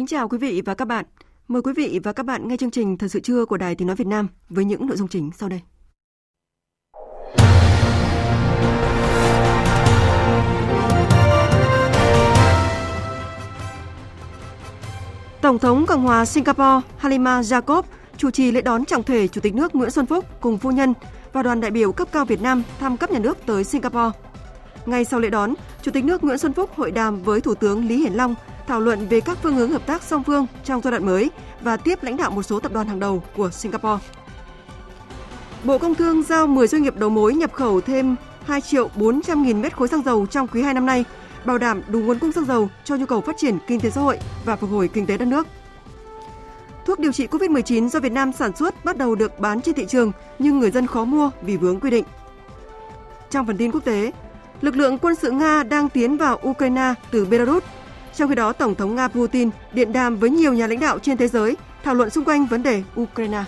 Kính chào quý vị và các bạn. Mời quý vị và các bạn nghe chương trình Thật sự trưa của Đài Tiếng Nói Việt Nam với những nội dung chính sau đây. Tổng thống Cộng hòa Singapore Halima Jacob chủ trì lễ đón trọng thể Chủ tịch nước Nguyễn Xuân Phúc cùng phu nhân và đoàn đại biểu cấp cao Việt Nam thăm cấp nhà nước tới Singapore. Ngay sau lễ đón, Chủ tịch nước Nguyễn Xuân Phúc hội đàm với Thủ tướng Lý Hiển Long thảo luận về các phương hướng hợp tác song phương trong giai đoạn mới và tiếp lãnh đạo một số tập đoàn hàng đầu của Singapore. Bộ Công Thương giao 10 doanh nghiệp đầu mối nhập khẩu thêm 2 triệu 400 nghìn mét khối xăng dầu trong quý 2 năm nay, bảo đảm đủ nguồn cung xăng dầu cho nhu cầu phát triển kinh tế xã hội và phục hồi kinh tế đất nước. Thuốc điều trị COVID-19 do Việt Nam sản xuất bắt đầu được bán trên thị trường nhưng người dân khó mua vì vướng quy định. Trong phần tin quốc tế, lực lượng quân sự Nga đang tiến vào Ukraine từ Belarus trong khi đó, Tổng thống Nga Putin điện đàm với nhiều nhà lãnh đạo trên thế giới thảo luận xung quanh vấn đề Ukraine.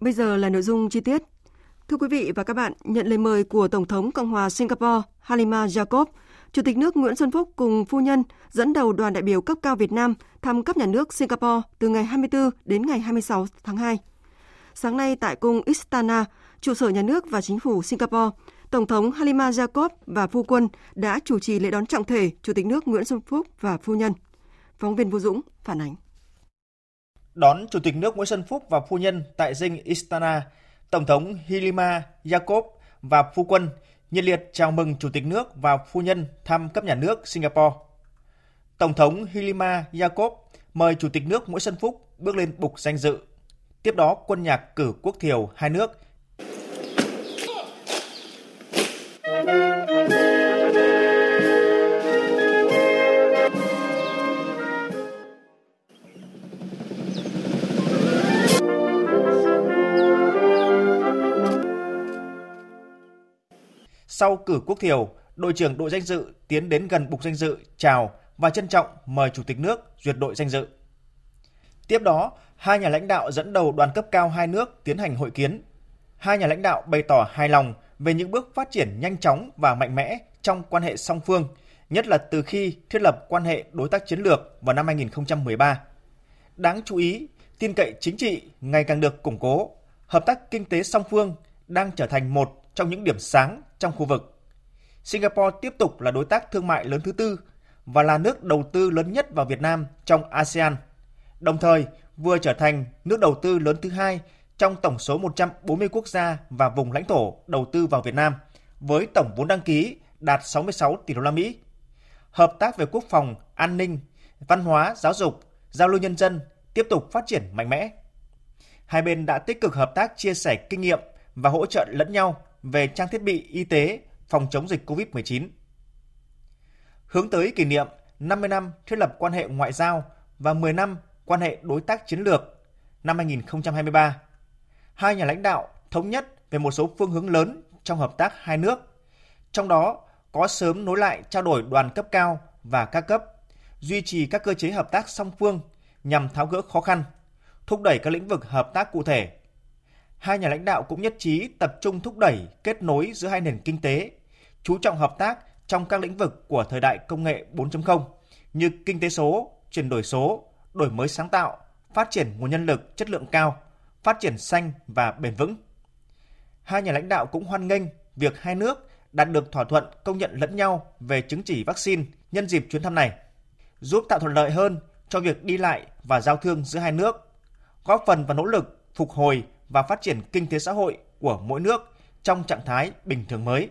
Bây giờ là nội dung chi tiết. Thưa quý vị và các bạn, nhận lời mời của Tổng thống Cộng hòa Singapore Halima Jacob, Chủ tịch nước Nguyễn Xuân Phúc cùng phu nhân dẫn đầu đoàn đại biểu cấp cao Việt Nam thăm cấp nhà nước Singapore từ ngày 24 đến ngày 26 tháng 2. Sáng nay tại cung Istana, trụ sở nhà nước và chính phủ Singapore, Tổng thống Halima Jacob và phu quân đã chủ trì lễ đón trọng thể Chủ tịch nước Nguyễn Xuân Phúc và phu nhân. Phóng viên Vũ Dũng phản ánh. Đón Chủ tịch nước Nguyễn Xuân Phúc và phu nhân tại dinh Istana, Tổng thống Halima Jacob và phu quân nhiệt liệt chào mừng Chủ tịch nước và phu nhân thăm cấp nhà nước Singapore. Tổng thống Halima Jacob mời Chủ tịch nước Nguyễn Xuân Phúc bước lên bục danh dự. Tiếp đó, quân nhạc cử quốc thiều hai nước Sau cử quốc thiều, đội trưởng đội danh dự tiến đến gần bục danh dự chào và trân trọng mời Chủ tịch nước duyệt đội danh dự. Tiếp đó, hai nhà lãnh đạo dẫn đầu đoàn cấp cao hai nước tiến hành hội kiến. Hai nhà lãnh đạo bày tỏ hài lòng về những bước phát triển nhanh chóng và mạnh mẽ trong quan hệ song phương, nhất là từ khi thiết lập quan hệ đối tác chiến lược vào năm 2013. Đáng chú ý, tin cậy chính trị ngày càng được củng cố, hợp tác kinh tế song phương đang trở thành một trong những điểm sáng trong khu vực. Singapore tiếp tục là đối tác thương mại lớn thứ tư và là nước đầu tư lớn nhất vào Việt Nam trong ASEAN. Đồng thời, vừa trở thành nước đầu tư lớn thứ hai trong tổng số 140 quốc gia và vùng lãnh thổ đầu tư vào Việt Nam với tổng vốn đăng ký đạt 66 tỷ đô la Mỹ. Hợp tác về quốc phòng, an ninh, văn hóa, giáo dục, giao lưu nhân dân tiếp tục phát triển mạnh mẽ. Hai bên đã tích cực hợp tác chia sẻ kinh nghiệm và hỗ trợ lẫn nhau về trang thiết bị y tế phòng chống dịch COVID-19. Hướng tới kỷ niệm 50 năm thiết lập quan hệ ngoại giao và 10 năm quan hệ đối tác chiến lược năm 2023, hai nhà lãnh đạo thống nhất về một số phương hướng lớn trong hợp tác hai nước, trong đó có sớm nối lại trao đổi đoàn cấp cao và các cấp, duy trì các cơ chế hợp tác song phương nhằm tháo gỡ khó khăn, thúc đẩy các lĩnh vực hợp tác cụ thể. Hai nhà lãnh đạo cũng nhất trí tập trung thúc đẩy kết nối giữa hai nền kinh tế, chú trọng hợp tác trong các lĩnh vực của thời đại công nghệ 4.0 như kinh tế số, chuyển đổi số, đổi mới sáng tạo, phát triển nguồn nhân lực chất lượng cao, phát triển xanh và bền vững. Hai nhà lãnh đạo cũng hoan nghênh việc hai nước đạt được thỏa thuận công nhận lẫn nhau về chứng chỉ vaccine nhân dịp chuyến thăm này, giúp tạo thuận lợi hơn cho việc đi lại và giao thương giữa hai nước, góp phần vào nỗ lực phục hồi và phát triển kinh tế xã hội của mỗi nước trong trạng thái bình thường mới.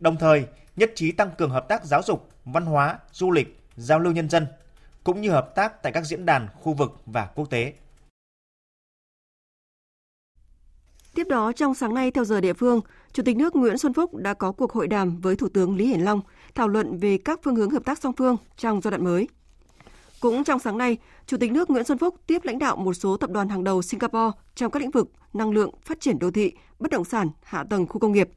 Đồng thời, nhất trí tăng cường hợp tác giáo dục, văn hóa, du lịch, giao lưu nhân dân, cũng như hợp tác tại các diễn đàn khu vực và quốc tế. Tiếp đó, trong sáng nay theo giờ địa phương, Chủ tịch nước Nguyễn Xuân Phúc đã có cuộc hội đàm với Thủ tướng Lý Hiển Long thảo luận về các phương hướng hợp tác song phương trong giai đoạn mới. Cũng trong sáng nay, Chủ tịch nước Nguyễn Xuân Phúc tiếp lãnh đạo một số tập đoàn hàng đầu Singapore trong các lĩnh vực năng lượng, phát triển đô thị, bất động sản, hạ tầng khu công nghiệp.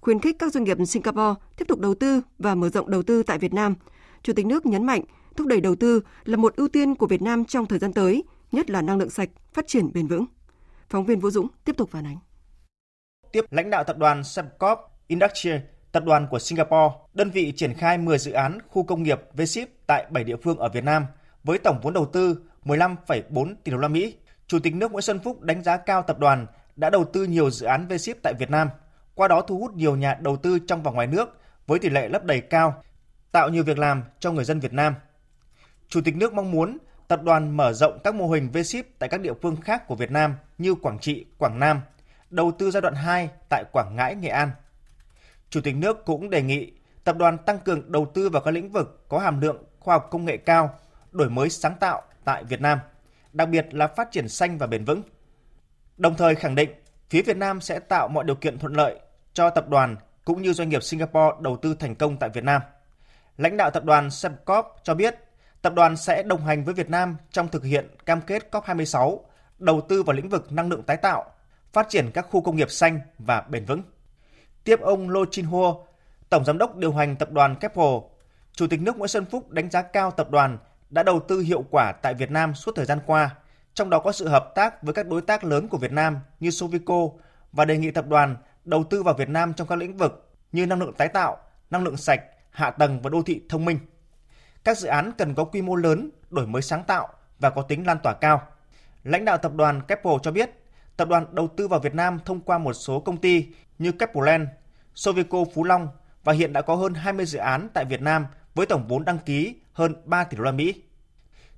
Khuyến khích các doanh nghiệp Singapore tiếp tục đầu tư và mở rộng đầu tư tại Việt Nam. Chủ tịch nước nhấn mạnh thúc đẩy đầu tư là một ưu tiên của Việt Nam trong thời gian tới, nhất là năng lượng sạch, phát triển bền vững. Phóng viên Vũ Dũng tiếp tục phản ánh. Tiếp lãnh đạo tập đoàn Sembcorp Industrial, tập đoàn của Singapore, đơn vị triển khai 10 dự án khu công nghiệp V-Ship tại 7 địa phương ở Việt Nam với tổng vốn đầu tư 15,4 tỷ đô la Mỹ. Chủ tịch nước Nguyễn Xuân Phúc đánh giá cao tập đoàn đã đầu tư nhiều dự án V-Ship tại Việt Nam, qua đó thu hút nhiều nhà đầu tư trong và ngoài nước với tỷ lệ lấp đầy cao, tạo nhiều việc làm cho người dân Việt Nam. Chủ tịch nước mong muốn tập đoàn mở rộng các mô hình V-Ship tại các địa phương khác của Việt Nam như Quảng Trị, Quảng Nam, đầu tư giai đoạn 2 tại Quảng Ngãi, Nghệ An. Chủ tịch nước cũng đề nghị tập đoàn tăng cường đầu tư vào các lĩnh vực có hàm lượng khoa học công nghệ cao, đổi mới sáng tạo tại Việt Nam, đặc biệt là phát triển xanh và bền vững. Đồng thời khẳng định phía Việt Nam sẽ tạo mọi điều kiện thuận lợi cho tập đoàn cũng như doanh nghiệp Singapore đầu tư thành công tại Việt Nam. Lãnh đạo tập đoàn Sembcorp cho biết, tập đoàn sẽ đồng hành với Việt Nam trong thực hiện cam kết COP26, đầu tư vào lĩnh vực năng lượng tái tạo, phát triển các khu công nghiệp xanh và bền vững. Tiếp ông Lo Chin Ho, Tổng Giám đốc điều hành tập đoàn Keppel, Chủ tịch nước Nguyễn Xuân Phúc đánh giá cao tập đoàn đã đầu tư hiệu quả tại Việt Nam suốt thời gian qua, trong đó có sự hợp tác với các đối tác lớn của Việt Nam như Sovico và đề nghị tập đoàn đầu tư vào Việt Nam trong các lĩnh vực như năng lượng tái tạo, năng lượng sạch, hạ tầng và đô thị thông minh. Các dự án cần có quy mô lớn, đổi mới sáng tạo và có tính lan tỏa cao. Lãnh đạo tập đoàn Keppel cho biết, tập đoàn đầu tư vào Việt Nam thông qua một số công ty như Keppelland, Sovico Phú Long và hiện đã có hơn 20 dự án tại Việt Nam với tổng vốn đăng ký hơn 3 tỷ đô la Mỹ.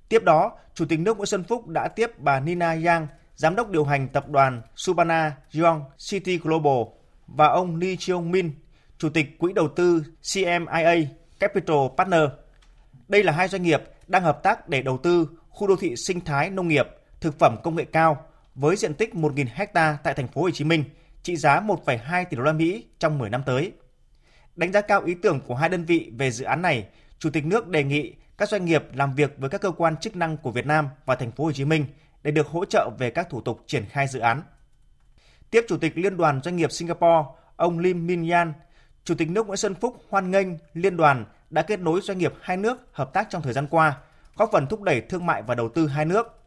Tiếp đó, Chủ tịch nước Nguyễn Xuân Phúc đã tiếp bà Nina Yang, giám đốc điều hành tập đoàn Subana Young City Global và ông Lee Cheong Min, chủ tịch quỹ đầu tư CMIA Capital Partner. Đây là hai doanh nghiệp đang hợp tác để đầu tư khu đô thị sinh thái nông nghiệp, thực phẩm công nghệ cao với diện tích 1.000 ha tại thành phố Hồ Chí Minh, trị giá 1,2 tỷ đô la Mỹ trong 10 năm tới. Đánh giá cao ý tưởng của hai đơn vị về dự án này, Chủ tịch nước đề nghị các doanh nghiệp làm việc với các cơ quan chức năng của Việt Nam và thành phố Hồ Chí Minh để được hỗ trợ về các thủ tục triển khai dự án. Tiếp Chủ tịch Liên đoàn Doanh nghiệp Singapore, ông Lim Min Yan, Chủ tịch nước Nguyễn Xuân Phúc hoan nghênh liên đoàn đã kết nối doanh nghiệp hai nước hợp tác trong thời gian qua, góp phần thúc đẩy thương mại và đầu tư hai nước.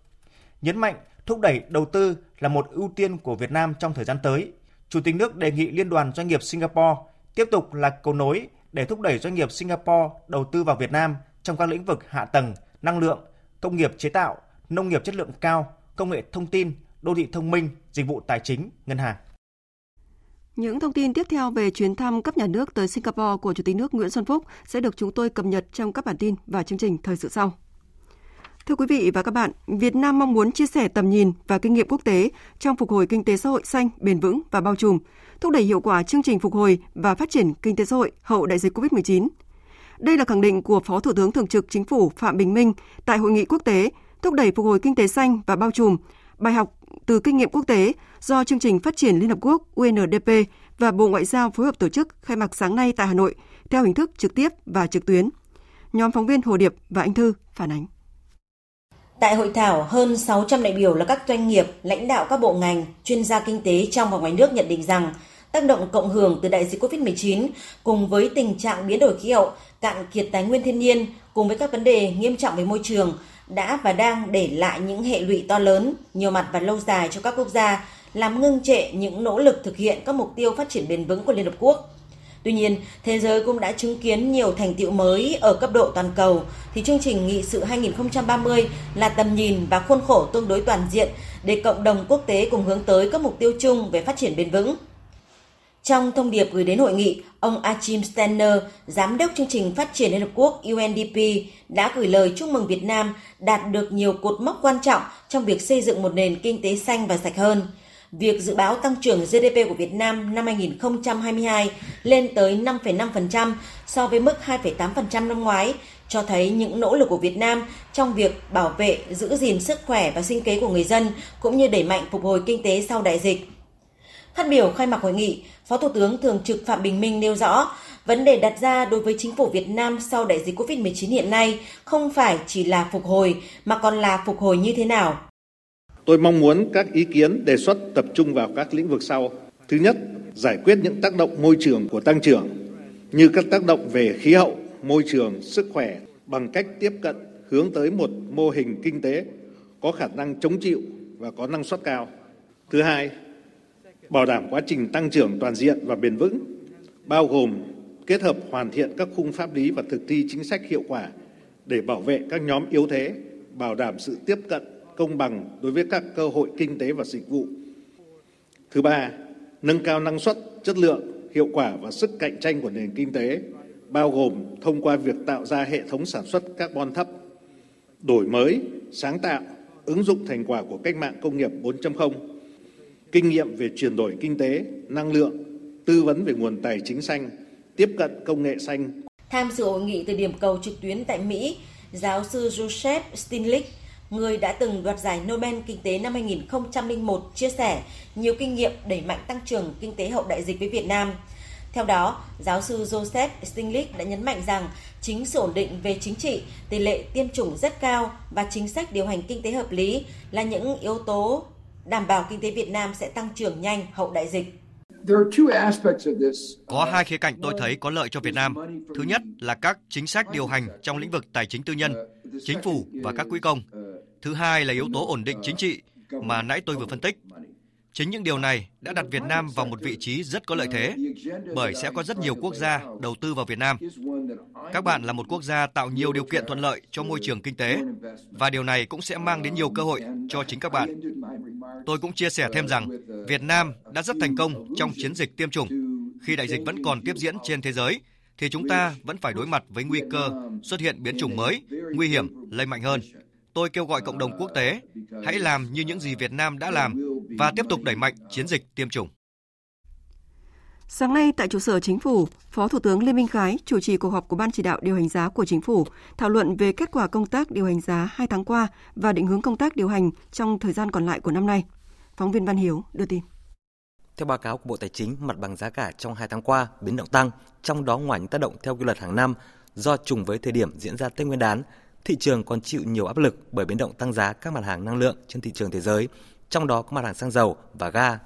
Nhấn mạnh thúc đẩy đầu tư là một ưu tiên của Việt Nam trong thời gian tới. Chủ tịch nước đề nghị Liên đoàn Doanh nghiệp Singapore tiếp tục là cầu nối để thúc đẩy doanh nghiệp Singapore đầu tư vào Việt Nam trong các lĩnh vực hạ tầng, năng lượng, công nghiệp chế tạo, nông nghiệp chất lượng cao, công nghệ thông tin, đô thị thông minh, dịch vụ tài chính, ngân hàng. Những thông tin tiếp theo về chuyến thăm cấp nhà nước tới Singapore của Chủ tịch nước Nguyễn Xuân Phúc sẽ được chúng tôi cập nhật trong các bản tin và chương trình thời sự sau. Thưa quý vị và các bạn, Việt Nam mong muốn chia sẻ tầm nhìn và kinh nghiệm quốc tế trong phục hồi kinh tế xã hội xanh, bền vững và bao trùm, thúc đẩy hiệu quả chương trình phục hồi và phát triển kinh tế xã hội hậu đại dịch COVID-19. Đây là khẳng định của Phó Thủ tướng Thường trực Chính phủ Phạm Bình Minh tại hội nghị quốc tế thúc đẩy phục hồi kinh tế xanh và bao trùm, bài học từ kinh nghiệm quốc tế do chương trình phát triển Liên Hợp Quốc UNDP và Bộ Ngoại giao phối hợp tổ chức khai mạc sáng nay tại Hà Nội theo hình thức trực tiếp và trực tuyến. Nhóm phóng viên Hồ Điệp và Anh Thư phản ánh. Tại hội thảo, hơn 600 đại biểu là các doanh nghiệp, lãnh đạo các bộ ngành, chuyên gia kinh tế trong và ngoài nước nhận định rằng tác động cộng hưởng từ đại dịch COVID-19 cùng với tình trạng biến đổi khí hậu, cạn kiệt tài nguyên thiên nhiên cùng với các vấn đề nghiêm trọng về môi trường đã và đang để lại những hệ lụy to lớn, nhiều mặt và lâu dài cho các quốc gia, làm ngưng trệ những nỗ lực thực hiện các mục tiêu phát triển bền vững của Liên Hợp Quốc. Tuy nhiên, thế giới cũng đã chứng kiến nhiều thành tiệu mới ở cấp độ toàn cầu, thì chương trình nghị sự 2030 là tầm nhìn và khuôn khổ tương đối toàn diện để cộng đồng quốc tế cùng hướng tới các mục tiêu chung về phát triển bền vững. Trong thông điệp gửi đến hội nghị, ông Achim Stenner, Giám đốc chương trình phát triển Liên Hợp Quốc UNDP, đã gửi lời chúc mừng Việt Nam đạt được nhiều cột mốc quan trọng trong việc xây dựng một nền kinh tế xanh và sạch hơn. Việc dự báo tăng trưởng GDP của Việt Nam năm 2022 lên tới 5,5% so với mức 2,8% năm ngoái cho thấy những nỗ lực của Việt Nam trong việc bảo vệ, giữ gìn sức khỏe và sinh kế của người dân cũng như đẩy mạnh phục hồi kinh tế sau đại dịch. Phát biểu khai mạc hội nghị, Phó Thủ tướng Thường trực Phạm Bình Minh nêu rõ, vấn đề đặt ra đối với chính phủ Việt Nam sau đại dịch COVID-19 hiện nay không phải chỉ là phục hồi mà còn là phục hồi như thế nào. Tôi mong muốn các ý kiến đề xuất tập trung vào các lĩnh vực sau. Thứ nhất, giải quyết những tác động môi trường của tăng trưởng như các tác động về khí hậu, môi trường, sức khỏe bằng cách tiếp cận hướng tới một mô hình kinh tế có khả năng chống chịu và có năng suất cao. Thứ hai, bảo đảm quá trình tăng trưởng toàn diện và bền vững, bao gồm kết hợp hoàn thiện các khung pháp lý và thực thi chính sách hiệu quả để bảo vệ các nhóm yếu thế, bảo đảm sự tiếp cận công bằng đối với các cơ hội kinh tế và dịch vụ. Thứ ba, nâng cao năng suất, chất lượng, hiệu quả và sức cạnh tranh của nền kinh tế, bao gồm thông qua việc tạo ra hệ thống sản xuất carbon thấp, đổi mới, sáng tạo, ứng dụng thành quả của cách mạng công nghiệp 4.0 kinh nghiệm về chuyển đổi kinh tế, năng lượng, tư vấn về nguồn tài chính xanh, tiếp cận công nghệ xanh. Tham dự hội nghị từ điểm cầu trực tuyến tại Mỹ, giáo sư Joseph Stinlich người đã từng đoạt giải Nobel Kinh tế năm 2001, chia sẻ nhiều kinh nghiệm đẩy mạnh tăng trưởng kinh tế hậu đại dịch với Việt Nam. Theo đó, giáo sư Joseph Stiglitz đã nhấn mạnh rằng chính sự ổn định về chính trị, tỷ lệ tiêm chủng rất cao và chính sách điều hành kinh tế hợp lý là những yếu tố đảm bảo kinh tế Việt Nam sẽ tăng trưởng nhanh hậu đại dịch. Có hai khía cạnh tôi thấy có lợi cho Việt Nam. Thứ nhất là các chính sách điều hành trong lĩnh vực tài chính tư nhân, chính phủ và các quỹ công. Thứ hai là yếu tố ổn định chính trị mà nãy tôi vừa phân tích. Chính những điều này đã đặt Việt Nam vào một vị trí rất có lợi thế, bởi sẽ có rất nhiều quốc gia đầu tư vào Việt Nam. Các bạn là một quốc gia tạo nhiều điều kiện thuận lợi cho môi trường kinh tế, và điều này cũng sẽ mang đến nhiều cơ hội cho chính các bạn. Tôi cũng chia sẻ thêm rằng Việt Nam đã rất thành công trong chiến dịch tiêm chủng. Khi đại dịch vẫn còn tiếp diễn trên thế giới, thì chúng ta vẫn phải đối mặt với nguy cơ xuất hiện biến chủng mới, nguy hiểm, lây mạnh hơn. Tôi kêu gọi cộng đồng quốc tế hãy làm như những gì Việt Nam đã làm và tiếp tục đẩy mạnh chiến dịch tiêm chủng. Sáng nay tại trụ sở Chính phủ, Phó Thủ tướng Lê Minh Khái chủ trì cuộc họp của Ban chỉ đạo điều hành giá của Chính phủ, thảo luận về kết quả công tác điều hành giá 2 tháng qua và định hướng công tác điều hành trong thời gian còn lại của năm nay. Phóng viên Văn Hiếu đưa tin. Theo báo cáo của Bộ Tài chính, mặt bằng giá cả trong 2 tháng qua biến động tăng, trong đó ngoài những tác động theo quy luật hàng năm do trùng với thời điểm diễn ra Tết Nguyên đán, thị trường còn chịu nhiều áp lực bởi biến động tăng giá các mặt hàng năng lượng trên thị trường thế giới, trong đó có mặt hàng xăng dầu và ga.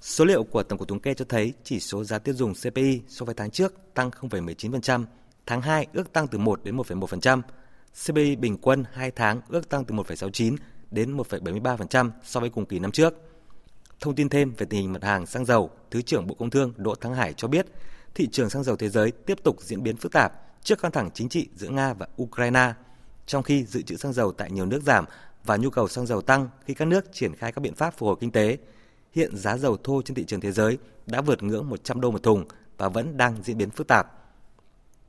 Số liệu của Tổng cục Thống kê cho thấy chỉ số giá tiêu dùng CPI so với tháng trước tăng 0,19%, tháng 2 ước tăng từ 1 đến 1,1%, CPI bình quân 2 tháng ước tăng từ 1,69 đến 1,73% so với cùng kỳ năm trước. Thông tin thêm về tình hình mặt hàng xăng dầu, Thứ trưởng Bộ Công Thương Đỗ Thắng Hải cho biết, thị trường xăng dầu thế giới tiếp tục diễn biến phức tạp trước căng thẳng chính trị giữa Nga và Ukraine, trong khi dự trữ xăng dầu tại nhiều nước giảm và nhu cầu xăng dầu tăng khi các nước triển khai các biện pháp phục hồi kinh tế. Hiện giá dầu thô trên thị trường thế giới đã vượt ngưỡng 100 đô một thùng và vẫn đang diễn biến phức tạp.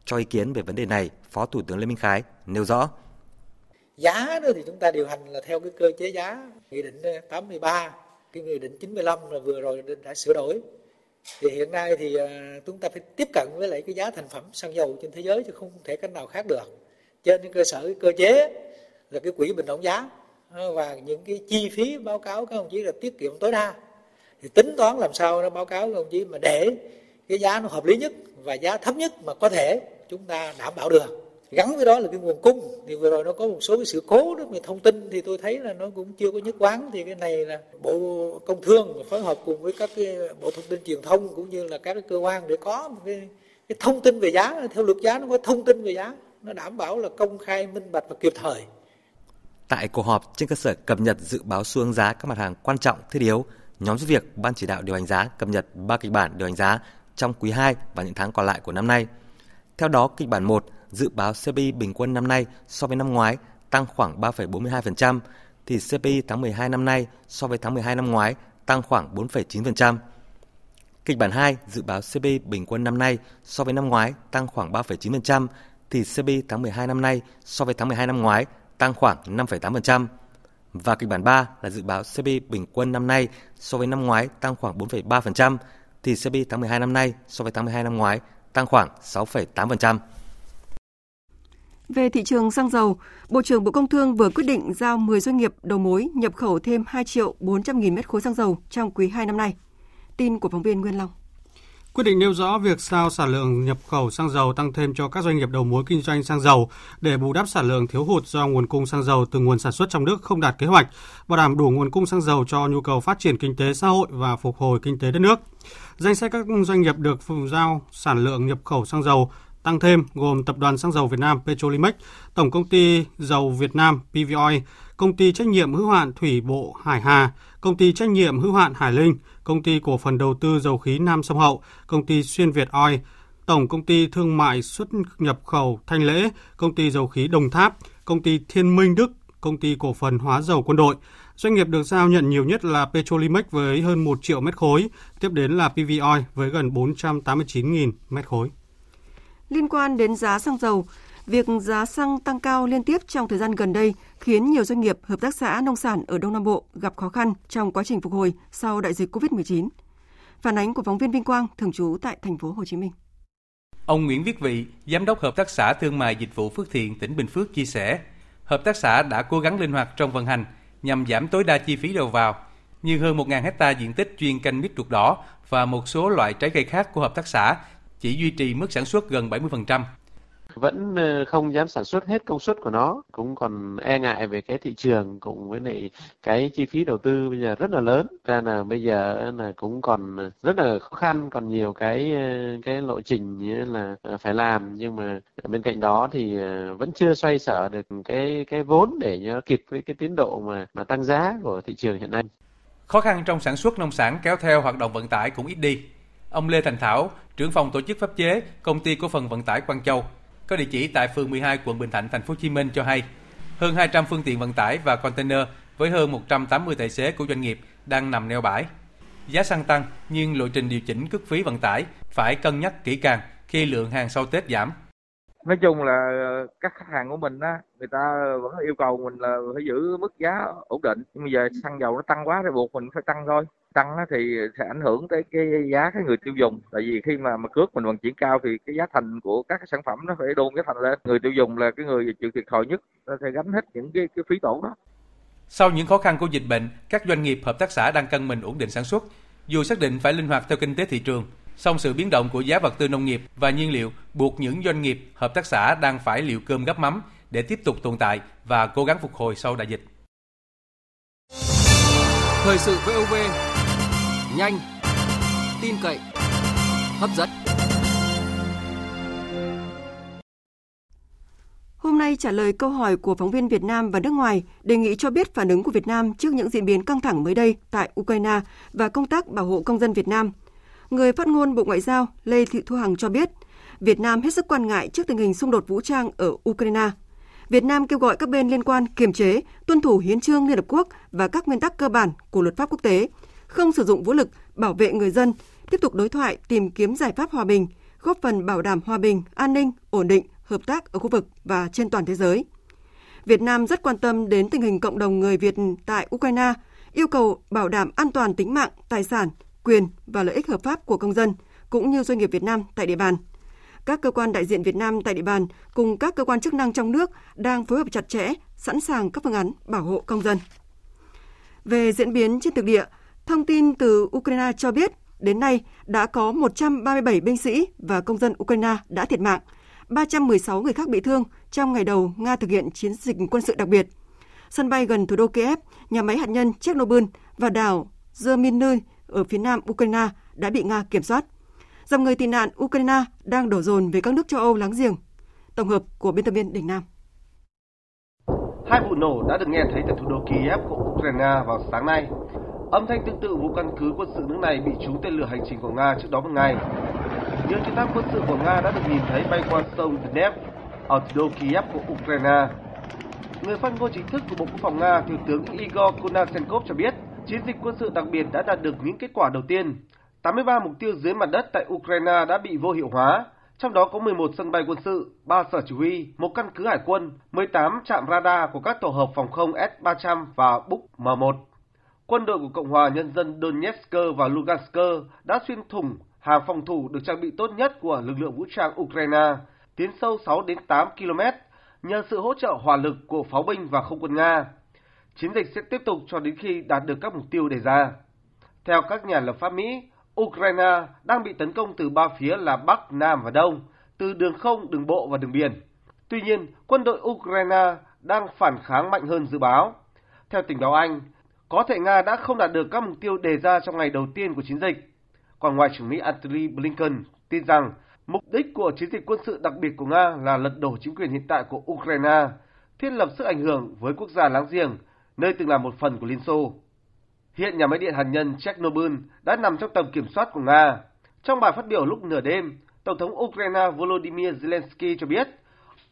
Cho ý kiến về vấn đề này, Phó Thủ tướng Lê Minh Khái nêu rõ. Giá đó thì chúng ta điều hành là theo cái cơ chế giá Nghị định 83, cái Nghị định 95 là vừa rồi đã sửa đổi. Thì hiện nay thì à, chúng ta phải tiếp cận với lại cái giá thành phẩm xăng dầu trên thế giới chứ không thể cách nào khác được. Trên cơ sở cơ chế là cái quỹ bình ổn giá. Ờ, và những cái chi phí báo cáo các đồng chí là tiết kiệm tối đa. Thì tính toán làm sao nó báo cáo các đồng chí mà để cái giá nó hợp lý nhất và giá thấp nhất mà có thể chúng ta đảm bảo được. Gắn với đó là cái nguồn cung. Thì vừa rồi nó có một số cái sự cố đó về thông tin thì tôi thấy là nó cũng chưa có nhất quán. Thì cái này là bộ công thương phối hợp cùng với các cái bộ thông tin truyền thông cũng như là các cái cơ quan để có một cái, cái thông tin về giá. Theo luật giá nó có thông tin về giá nó đảm bảo là công khai minh bạch và kịp thời Tại cuộc họp trên cơ sở cập nhật dự báo xu hướng giá các mặt hàng quan trọng thiết yếu, nhóm giúp việc Ban chỉ đạo điều hành giá cập nhật 3 kịch bản điều hành giá trong quý 2 và những tháng còn lại của năm nay. Theo đó, kịch bản 1 dự báo CPI bình quân năm nay so với năm ngoái tăng khoảng 3,42%, thì CPI tháng 12 năm nay so với tháng 12 năm ngoái tăng khoảng 4,9%. Kịch bản 2 dự báo CPI bình quân năm nay so với năm ngoái tăng khoảng 3,9%, thì CPI tháng 12 năm nay so với tháng 12 năm ngoái tăng khoảng 5,8%. Và kịch bản 3 là dự báo CPI bình quân năm nay so với năm ngoái tăng khoảng 4,3%, thì CPI tháng 12 năm nay so với tháng 12 năm ngoái tăng khoảng 6,8%. Về thị trường xăng dầu, Bộ trưởng Bộ Công Thương vừa quyết định giao 10 doanh nghiệp đầu mối nhập khẩu thêm 2 triệu 400 nghìn mét khối xăng dầu trong quý 2 năm nay. Tin của phóng viên Nguyên Long. Quyết định nêu rõ việc sao sản lượng nhập khẩu xăng dầu tăng thêm cho các doanh nghiệp đầu mối kinh doanh xăng dầu để bù đắp sản lượng thiếu hụt do nguồn cung xăng dầu từ nguồn sản xuất trong nước không đạt kế hoạch, bảo đảm đủ nguồn cung xăng dầu cho nhu cầu phát triển kinh tế xã hội và phục hồi kinh tế đất nước. Danh sách các doanh nghiệp được giao sản lượng nhập khẩu xăng dầu tăng thêm gồm Tập đoàn Xăng dầu Việt Nam Petrolimex, Tổng công ty Dầu Việt Nam PVOI, Công ty trách nhiệm hữu hạn Thủy Bộ Hải Hà, Công ty trách nhiệm hữu hạn Hải Linh, Công ty cổ phần đầu tư dầu khí Nam Sông Hậu, Công ty Xuyên Việt Oil, Tổng công ty thương mại xuất nhập khẩu Thanh Lễ, Công ty dầu khí Đồng Tháp, Công ty Thiên Minh Đức, Công ty cổ phần hóa dầu quân đội. Doanh nghiệp được giao nhận nhiều nhất là Petrolimex với hơn 1 triệu mét khối, tiếp đến là PVOI với gần 489.000 mét khối. Liên quan đến giá xăng dầu, việc giá xăng tăng cao liên tiếp trong thời gian gần đây khiến nhiều doanh nghiệp, hợp tác xã nông sản ở Đông Nam Bộ gặp khó khăn trong quá trình phục hồi sau đại dịch COVID-19. Phản ánh của phóng viên Vinh Quang thường trú tại thành phố Hồ Chí Minh. Ông Nguyễn Viết Vị, giám đốc hợp tác xã thương mại dịch vụ Phước Thiện, tỉnh Bình Phước chia sẻ, hợp tác xã đã cố gắng linh hoạt trong vận hành nhằm giảm tối đa chi phí đầu vào, như hơn 1.000 hecta diện tích chuyên canh mít ruột đỏ và một số loại trái cây khác của hợp tác xã chỉ duy trì mức sản xuất gần 70%. Vẫn ờ, không dám sản xuất hết công suất của nó, cũng còn e ngại về cái thị trường cùng với lại cái chi phí đầu tư bây giờ rất là lớn. Ra là bây giờ là cũng còn rất là khó khăn, còn nhiều cái ờ, cái lộ trình như là ờ, phải làm nhưng mà bên cạnh đó thì vẫn chưa xoay sở được cái cái vốn để nhớ kịp với cái tiến độ mà mà tăng giá của thị trường hiện nay. Khó khăn trong sản xuất nông sản kéo theo hoạt động vận tải cũng ít đi. Ông Lê Thành Thảo, trưởng phòng tổ chức pháp chế, công ty cổ phần vận tải Quang Châu, có địa chỉ tại phường 12 quận Bình Thạnh, thành phố Hồ Chí Minh cho hay, hơn 200 phương tiện vận tải và container với hơn 180 tài xế của doanh nghiệp đang nằm neo bãi. Giá xăng tăng nhưng lộ trình điều chỉnh cước phí vận tải phải cân nhắc kỹ càng khi lượng hàng sau Tết giảm. Nói chung là ờ, các khách hàng của mình á, người ta vẫn yêu cầu mình là phải giữ mức giá ổn định. Nhưng bây giờ xăng dầu nó tăng quá thì buộc mình phải tăng thôi. Tăng thì sẽ ảnh hưởng tới cái giá cái người tiêu dùng. Tại vì khi mà mà cước mình vận chuyển cao thì cái giá thành của các cái sản phẩm nó phải đôn cái thành lên. Người tiêu dùng là cái người chịu thiệt thòi nhất nó sẽ gánh hết những cái cái phí tổn đó. Sau những khó khăn của dịch bệnh các doanh nghiệp hợp tác xã đang cân mình ổn định sản xuất. Dù xác định phải linh hoạt theo kinh tế thị trường song sự biến động của giá vật tư nông nghiệp và nhiên liệu buộc những doanh nghiệp hợp tác xã đang phải liệu cơm gấp mắm để tiếp tục tồn tại và cố gắng phục hồi sau đại dịch Thời sự VOV nhanh, tin cậy, hấp dẫn. Hôm nay trả lời câu hỏi của phóng viên Việt Nam và nước ngoài đề nghị cho biết phản ứng của Việt Nam trước những diễn biến căng thẳng mới đây tại Ukraine và công tác bảo hộ công dân Việt Nam. Người phát ngôn Bộ Ngoại giao Lê Thị Thu Hằng cho biết, Việt Nam hết sức quan ngại trước tình hình xung đột vũ trang ở Ukraine. Việt Nam kêu gọi các bên liên quan kiềm chế, tuân thủ hiến trương Liên Hợp Quốc và các nguyên tắc cơ bản của luật pháp quốc tế, không sử dụng vũ lực, bảo vệ người dân, tiếp tục đối thoại tìm kiếm giải pháp hòa bình, góp phần bảo đảm hòa bình, an ninh, ổn định, hợp tác ở khu vực và trên toàn thế giới. Việt Nam rất quan tâm đến tình hình cộng đồng người Việt tại Ukraine, yêu cầu bảo đảm an toàn tính mạng, tài sản, quyền và lợi ích hợp pháp của công dân, cũng như doanh nghiệp Việt Nam tại địa bàn. Các cơ quan đại diện Việt Nam tại địa bàn cùng các cơ quan chức năng trong nước đang phối hợp chặt chẽ, sẵn sàng các phương án bảo hộ công dân. Về diễn biến trên thực địa, Thông tin từ Ukraine cho biết, đến nay đã có 137 binh sĩ và công dân Ukraine đã thiệt mạng, 316 người khác bị thương trong ngày đầu Nga thực hiện chiến dịch quân sự đặc biệt. Sân bay gần thủ đô Kiev, nhà máy hạt nhân Chernobyl và đảo Zerminy ở phía nam Ukraine đã bị Nga kiểm soát. Dòng người tị nạn Ukraine đang đổ dồn về các nước châu Âu láng giềng. Tổng hợp của biên tập viên Đình Nam. Hai vụ nổ đã được nghe thấy tại thủ đô Kiev của Ukraine vào sáng nay. Âm thanh tương tự vụ căn cứ quân sự nước này bị trúng tên lửa hành trình của Nga trước đó một ngày. Những chiến thăm quân sự của Nga đã được nhìn thấy bay qua sông Dnep ở thủ đô Kiev của Ukraine. Người phát ngôn chính thức của Bộ Quốc phòng Nga, Thiếu tướng Igor Konashenkov cho biết, chiến dịch quân sự đặc biệt đã đạt được những kết quả đầu tiên. 83 mục tiêu dưới mặt đất tại Ukraine đã bị vô hiệu hóa, trong đó có 11 sân bay quân sự, 3 sở chỉ huy, một căn cứ hải quân, 18 trạm radar của các tổ hợp phòng không S-300 và Buk M1. Quân đội của Cộng hòa Nhân dân Donetsk và Lugansk đã xuyên thủng hàng phòng thủ được trang bị tốt nhất của lực lượng vũ trang Ukraine, tiến sâu 6 đến 8 km nhờ sự hỗ trợ hỏa lực của pháo binh và không quân Nga. Chiến dịch sẽ tiếp tục cho đến khi đạt được các mục tiêu đề ra. Theo các nhà lập pháp Mỹ, Ukraine đang bị tấn công từ ba phía là Bắc, Nam và Đông, từ đường không, đường bộ và đường biển. Tuy nhiên, quân đội Ukraine đang phản kháng mạnh hơn dự báo. Theo tình báo Anh, có thể Nga đã không đạt được các mục tiêu đề ra trong ngày đầu tiên của chiến dịch. Còn Ngoại trưởng Mỹ Antony Blinken tin rằng mục đích của chiến dịch quân sự đặc biệt của Nga là lật đổ chính quyền hiện tại của Ukraine, thiết lập sức ảnh hưởng với quốc gia láng giềng, nơi từng là một phần của Liên Xô. Hiện nhà máy điện hạt nhân Chernobyl đã nằm trong tầm kiểm soát của Nga. Trong bài phát biểu lúc nửa đêm, Tổng thống Ukraine Volodymyr Zelensky cho biết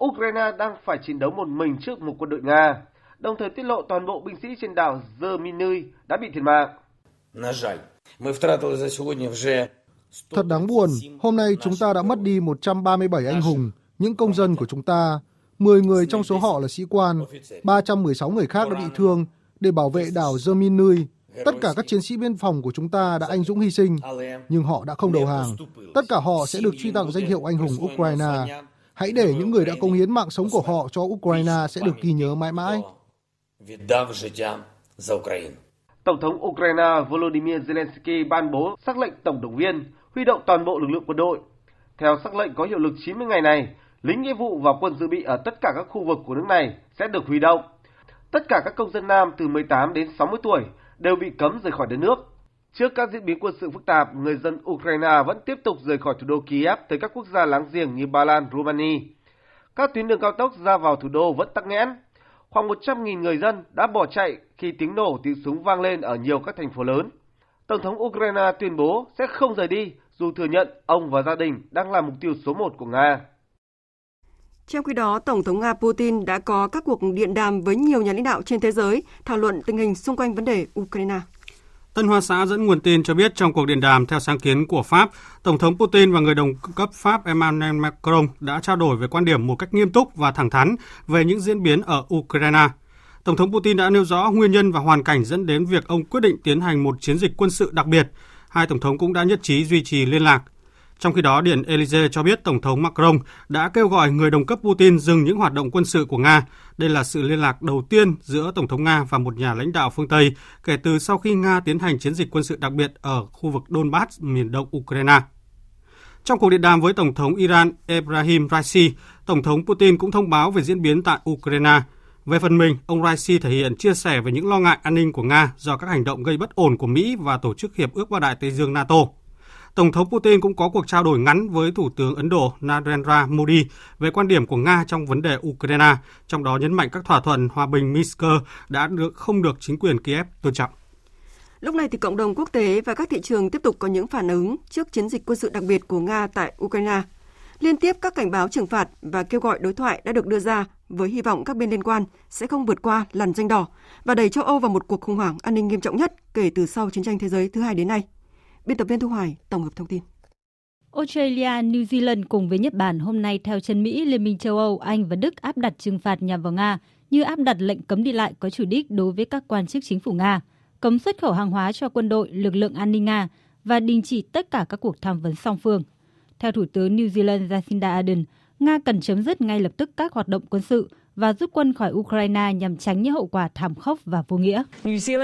Ukraine đang phải chiến đấu một mình trước một quân đội Nga, đồng thời tiết lộ toàn bộ binh sĩ trên đảo Zerminy đã bị thiệt mạng. Thật đáng buồn, hôm nay chúng ta đã mất đi 137 anh hùng, những công dân của chúng ta. 10 người trong số họ là sĩ quan, 316 người khác đã bị thương để bảo vệ đảo Zerminy. Tất cả các chiến sĩ biên phòng của chúng ta đã anh dũng hy sinh, nhưng họ đã không đầu hàng. Tất cả họ sẽ được truy tặng danh hiệu anh hùng Ukraine. Hãy để những người đã công hiến mạng sống của họ cho Ukraine sẽ được ghi nhớ mãi mãi. Tổng thống Ukraine Volodymyr Zelensky ban bố sắc lệnh tổng động viên, huy động toàn bộ lực lượng quân đội. Theo sắc lệnh có hiệu lực 90 ngày này, lính nghĩa vụ và quân dự bị ở tất cả các khu vực của nước này sẽ được huy động. Tất cả các công dân nam từ 18 đến 60 tuổi đều bị cấm rời khỏi đất nước. Trước các diễn biến quân sự phức tạp, người dân Ukraine vẫn tiếp tục rời khỏi thủ đô Kiev tới các quốc gia láng giềng như Ba Lan, Romania. Các tuyến đường cao tốc ra vào thủ đô vẫn tắc nghẽn. Khoảng 100.000 người dân đã bỏ chạy khi tiếng nổ tiếng súng vang lên ở nhiều các thành phố lớn. Tổng thống Ukraine tuyên bố sẽ không rời đi dù thừa nhận ông và gia đình đang là mục tiêu số một của Nga. Trong khi đó, Tổng thống Nga Putin đã có các cuộc điện đàm với nhiều nhà lãnh đạo trên thế giới thảo luận tình hình xung quanh vấn đề Ukraine. Tân Hoa Xã dẫn nguồn tin cho biết trong cuộc điện đàm theo sáng kiến của Pháp, Tổng thống Putin và người đồng cấp Pháp Emmanuel Macron đã trao đổi về quan điểm một cách nghiêm túc và thẳng thắn về những diễn biến ở Ukraine. Tổng thống Putin đã nêu rõ nguyên nhân và hoàn cảnh dẫn đến việc ông quyết định tiến hành một chiến dịch quân sự đặc biệt. Hai tổng thống cũng đã nhất trí duy trì liên lạc. Trong khi đó, Điện Elysee cho biết Tổng thống Macron đã kêu gọi người đồng cấp Putin dừng những hoạt động quân sự của Nga. Đây là sự liên lạc đầu tiên giữa Tổng thống Nga và một nhà lãnh đạo phương Tây kể từ sau khi Nga tiến hành chiến dịch quân sự đặc biệt ở khu vực Donbass, miền đông Ukraine. Trong cuộc điện đàm với Tổng thống Iran Ebrahim Raisi, Tổng thống Putin cũng thông báo về diễn biến tại Ukraine. Về phần mình, ông Raisi thể hiện chia sẻ về những lo ngại an ninh của Nga do các hành động gây bất ổn của Mỹ và Tổ chức Hiệp ước Bắc Đại Tây Dương NATO. Tổng thống Putin cũng có cuộc trao đổi ngắn với Thủ tướng Ấn Độ Narendra Modi về quan điểm của Nga trong vấn đề Ukraine, trong đó nhấn mạnh các thỏa thuận hòa bình Minsk đã được không được chính quyền Kiev tôn trọng. Lúc này thì cộng đồng quốc tế và các thị trường tiếp tục có những phản ứng trước chiến dịch quân sự đặc biệt của Nga tại Ukraine. Liên tiếp các cảnh báo trừng phạt và kêu gọi đối thoại đã được đưa ra với hy vọng các bên liên quan sẽ không vượt qua làn danh đỏ và đẩy châu Âu vào một cuộc khủng hoảng an ninh nghiêm trọng nhất kể từ sau chiến tranh thế giới thứ hai đến nay. Biên tập viên Thu Hoài tổng hợp thông tin. Australia, New Zealand cùng với Nhật Bản hôm nay theo chân Mỹ, Liên minh châu Âu, Anh và Đức áp đặt trừng phạt nhằm vào Nga, như áp đặt lệnh cấm đi lại có chủ đích đối với các quan chức chính phủ Nga, cấm xuất khẩu hàng hóa cho quân đội, lực lượng an ninh Nga và đình chỉ tất cả các cuộc tham vấn song phương. Theo Thủ tướng New Zealand Jacinda Ardern, Nga cần chấm dứt ngay lập tức các hoạt động quân sự và rút quân khỏi Ukraine nhằm tránh những hậu quả thảm khốc và vô nghĩa. New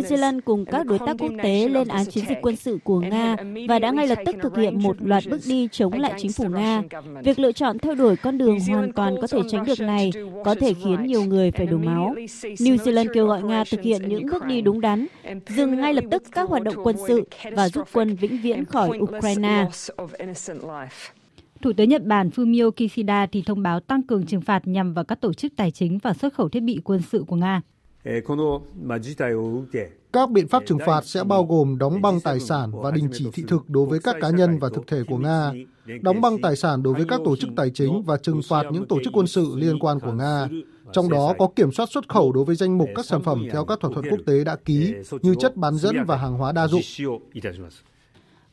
Zealand cùng các đối tác quốc tế lên án chiến dịch quân sự của Nga và đã ngay lập tức thực hiện một loạt bước đi chống lại chính phủ Nga. Việc lựa chọn theo đuổi con đường hoàn toàn có thể tránh được này có thể khiến nhiều người phải đổ máu. New Zealand kêu gọi Nga thực hiện những bước đi đúng đắn, dừng ngay lập tức các hoạt động quân sự và rút quân vĩnh viễn khỏi Ukraine. Thủ tướng Nhật Bản Fumio Kishida thì thông báo tăng cường trừng phạt nhằm vào các tổ chức tài chính và xuất khẩu thiết bị quân sự của Nga. Các biện pháp trừng phạt sẽ bao gồm đóng băng tài sản và đình chỉ thị thực đối với các cá nhân và thực thể của Nga, đóng băng tài sản đối với các tổ chức tài chính và trừng phạt những tổ chức quân sự liên quan của Nga, trong đó có kiểm soát xuất khẩu đối với danh mục các sản phẩm theo các thỏa thuận quốc tế đã ký như chất bán dẫn và hàng hóa đa dụng.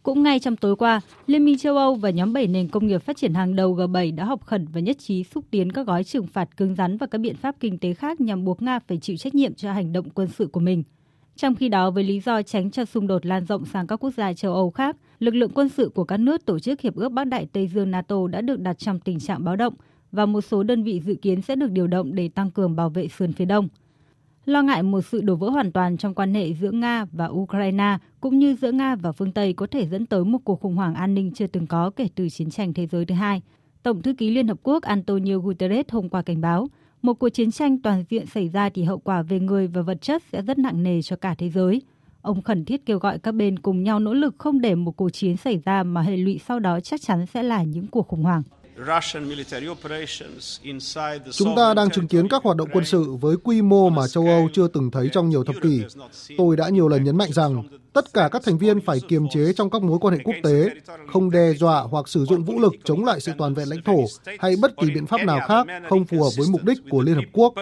Cũng ngay trong tối qua, Liên minh châu Âu và nhóm 7 nền công nghiệp phát triển hàng đầu G7 đã họp khẩn và nhất trí xúc tiến các gói trừng phạt cứng rắn và các biện pháp kinh tế khác nhằm buộc Nga phải chịu trách nhiệm cho hành động quân sự của mình. Trong khi đó, với lý do tránh cho xung đột lan rộng sang các quốc gia châu Âu khác, lực lượng quân sự của các nước tổ chức Hiệp ước Bắc Đại Tây Dương NATO đã được đặt trong tình trạng báo động và một số đơn vị dự kiến sẽ được điều động để tăng cường bảo vệ sườn phía đông. Lo ngại một sự đổ vỡ hoàn toàn trong quan hệ giữa Nga và Ukraine cũng như giữa Nga và phương Tây có thể dẫn tới một cuộc khủng hoảng an ninh chưa từng có kể từ chiến tranh thế giới thứ hai. Tổng thư ký Liên Hợp Quốc Antonio Guterres hôm qua cảnh báo, một cuộc chiến tranh toàn diện xảy ra thì hậu quả về người và vật chất sẽ rất nặng nề cho cả thế giới. Ông khẩn thiết kêu gọi các bên cùng nhau nỗ lực không để một cuộc chiến xảy ra mà hệ lụy sau đó chắc chắn sẽ là những cuộc khủng hoảng. Chúng ta đang chứng kiến các hoạt động quân sự với quy mô mà châu Âu chưa từng thấy trong nhiều thập kỷ. Tôi đã nhiều lần nhấn mạnh rằng tất cả các thành viên phải kiềm chế trong các mối quan hệ quốc tế, không đe dọa hoặc sử dụng vũ lực chống lại sự toàn vẹn lãnh thổ hay bất kỳ biện pháp nào khác không phù hợp với mục đích của Liên Hợp Quốc.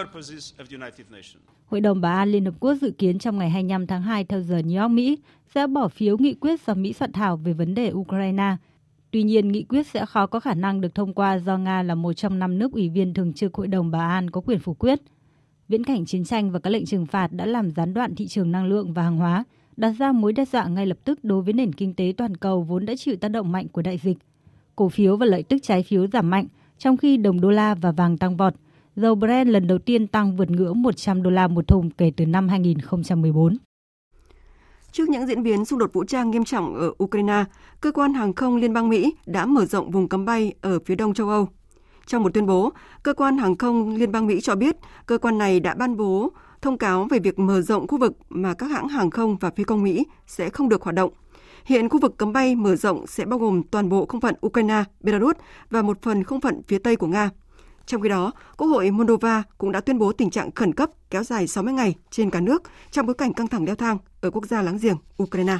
Hội đồng Bảo an Liên Hợp Quốc dự kiến trong ngày 25 tháng 2 theo giờ New York, Mỹ sẽ bỏ phiếu nghị quyết do Mỹ soạn thảo về vấn đề Ukraine – Tuy nhiên, nghị quyết sẽ khó có khả năng được thông qua do Nga là một trong năm nước ủy viên thường trực Hội đồng Bảo an có quyền phủ quyết. Viễn cảnh chiến tranh và các lệnh trừng phạt đã làm gián đoạn thị trường năng lượng và hàng hóa, đặt ra mối đe dọa ngay lập tức đối với nền kinh tế toàn cầu vốn đã chịu tác động mạnh của đại dịch. Cổ phiếu và lợi tức trái phiếu giảm mạnh, trong khi đồng đô la và vàng tăng vọt. Dầu Brent lần đầu tiên tăng vượt ngưỡng 100 đô la một thùng kể từ năm 2014. Trước những diễn biến xung đột vũ trang nghiêm trọng ở Ukraine, cơ quan hàng không Liên bang Mỹ đã mở rộng vùng cấm bay ở phía đông châu Âu. Trong một tuyên bố, cơ quan hàng không Liên bang Mỹ cho biết cơ quan này đã ban bố thông cáo về việc mở rộng khu vực mà các hãng hàng không và phi công Mỹ sẽ không được hoạt động. Hiện khu vực cấm bay mở rộng sẽ bao gồm toàn bộ không phận Ukraine, Belarus và một phần không phận phía Tây của Nga. Trong khi đó, Quốc hội Moldova cũng đã tuyên bố tình trạng khẩn cấp kéo dài 60 ngày trên cả nước trong bối cảnh căng thẳng leo thang ở quốc gia láng giềng Ukraine.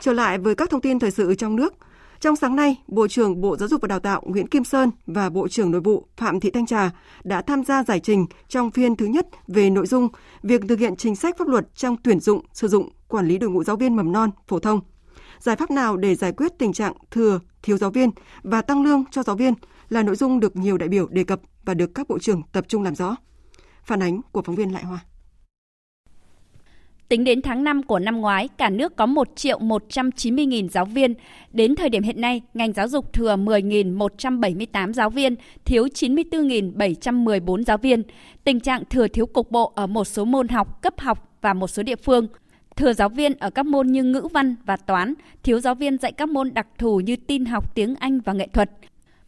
Trở lại với các thông tin thời sự trong nước, trong sáng nay, Bộ trưởng Bộ Giáo dục và Đào tạo Nguyễn Kim Sơn và Bộ trưởng Nội vụ Phạm Thị Thanh Trà đã tham gia giải trình trong phiên thứ nhất về nội dung việc thực hiện chính sách pháp luật trong tuyển dụng, sử dụng, quản lý đội ngũ giáo viên mầm non, phổ thông. Giải pháp nào để giải quyết tình trạng thừa, thiếu giáo viên và tăng lương cho giáo viên là nội dung được nhiều đại biểu đề cập và được các bộ trưởng tập trung làm rõ. Phản ánh của phóng viên Lại Hoa. Tính đến tháng 5 của năm ngoái, cả nước có 1 triệu 190 nghìn giáo viên. Đến thời điểm hiện nay, ngành giáo dục thừa 10.178 giáo viên, thiếu 94.714 giáo viên. Tình trạng thừa thiếu cục bộ ở một số môn học, cấp học và một số địa phương. Thừa giáo viên ở các môn như ngữ văn và toán, thiếu giáo viên dạy các môn đặc thù như tin học, tiếng Anh và nghệ thuật.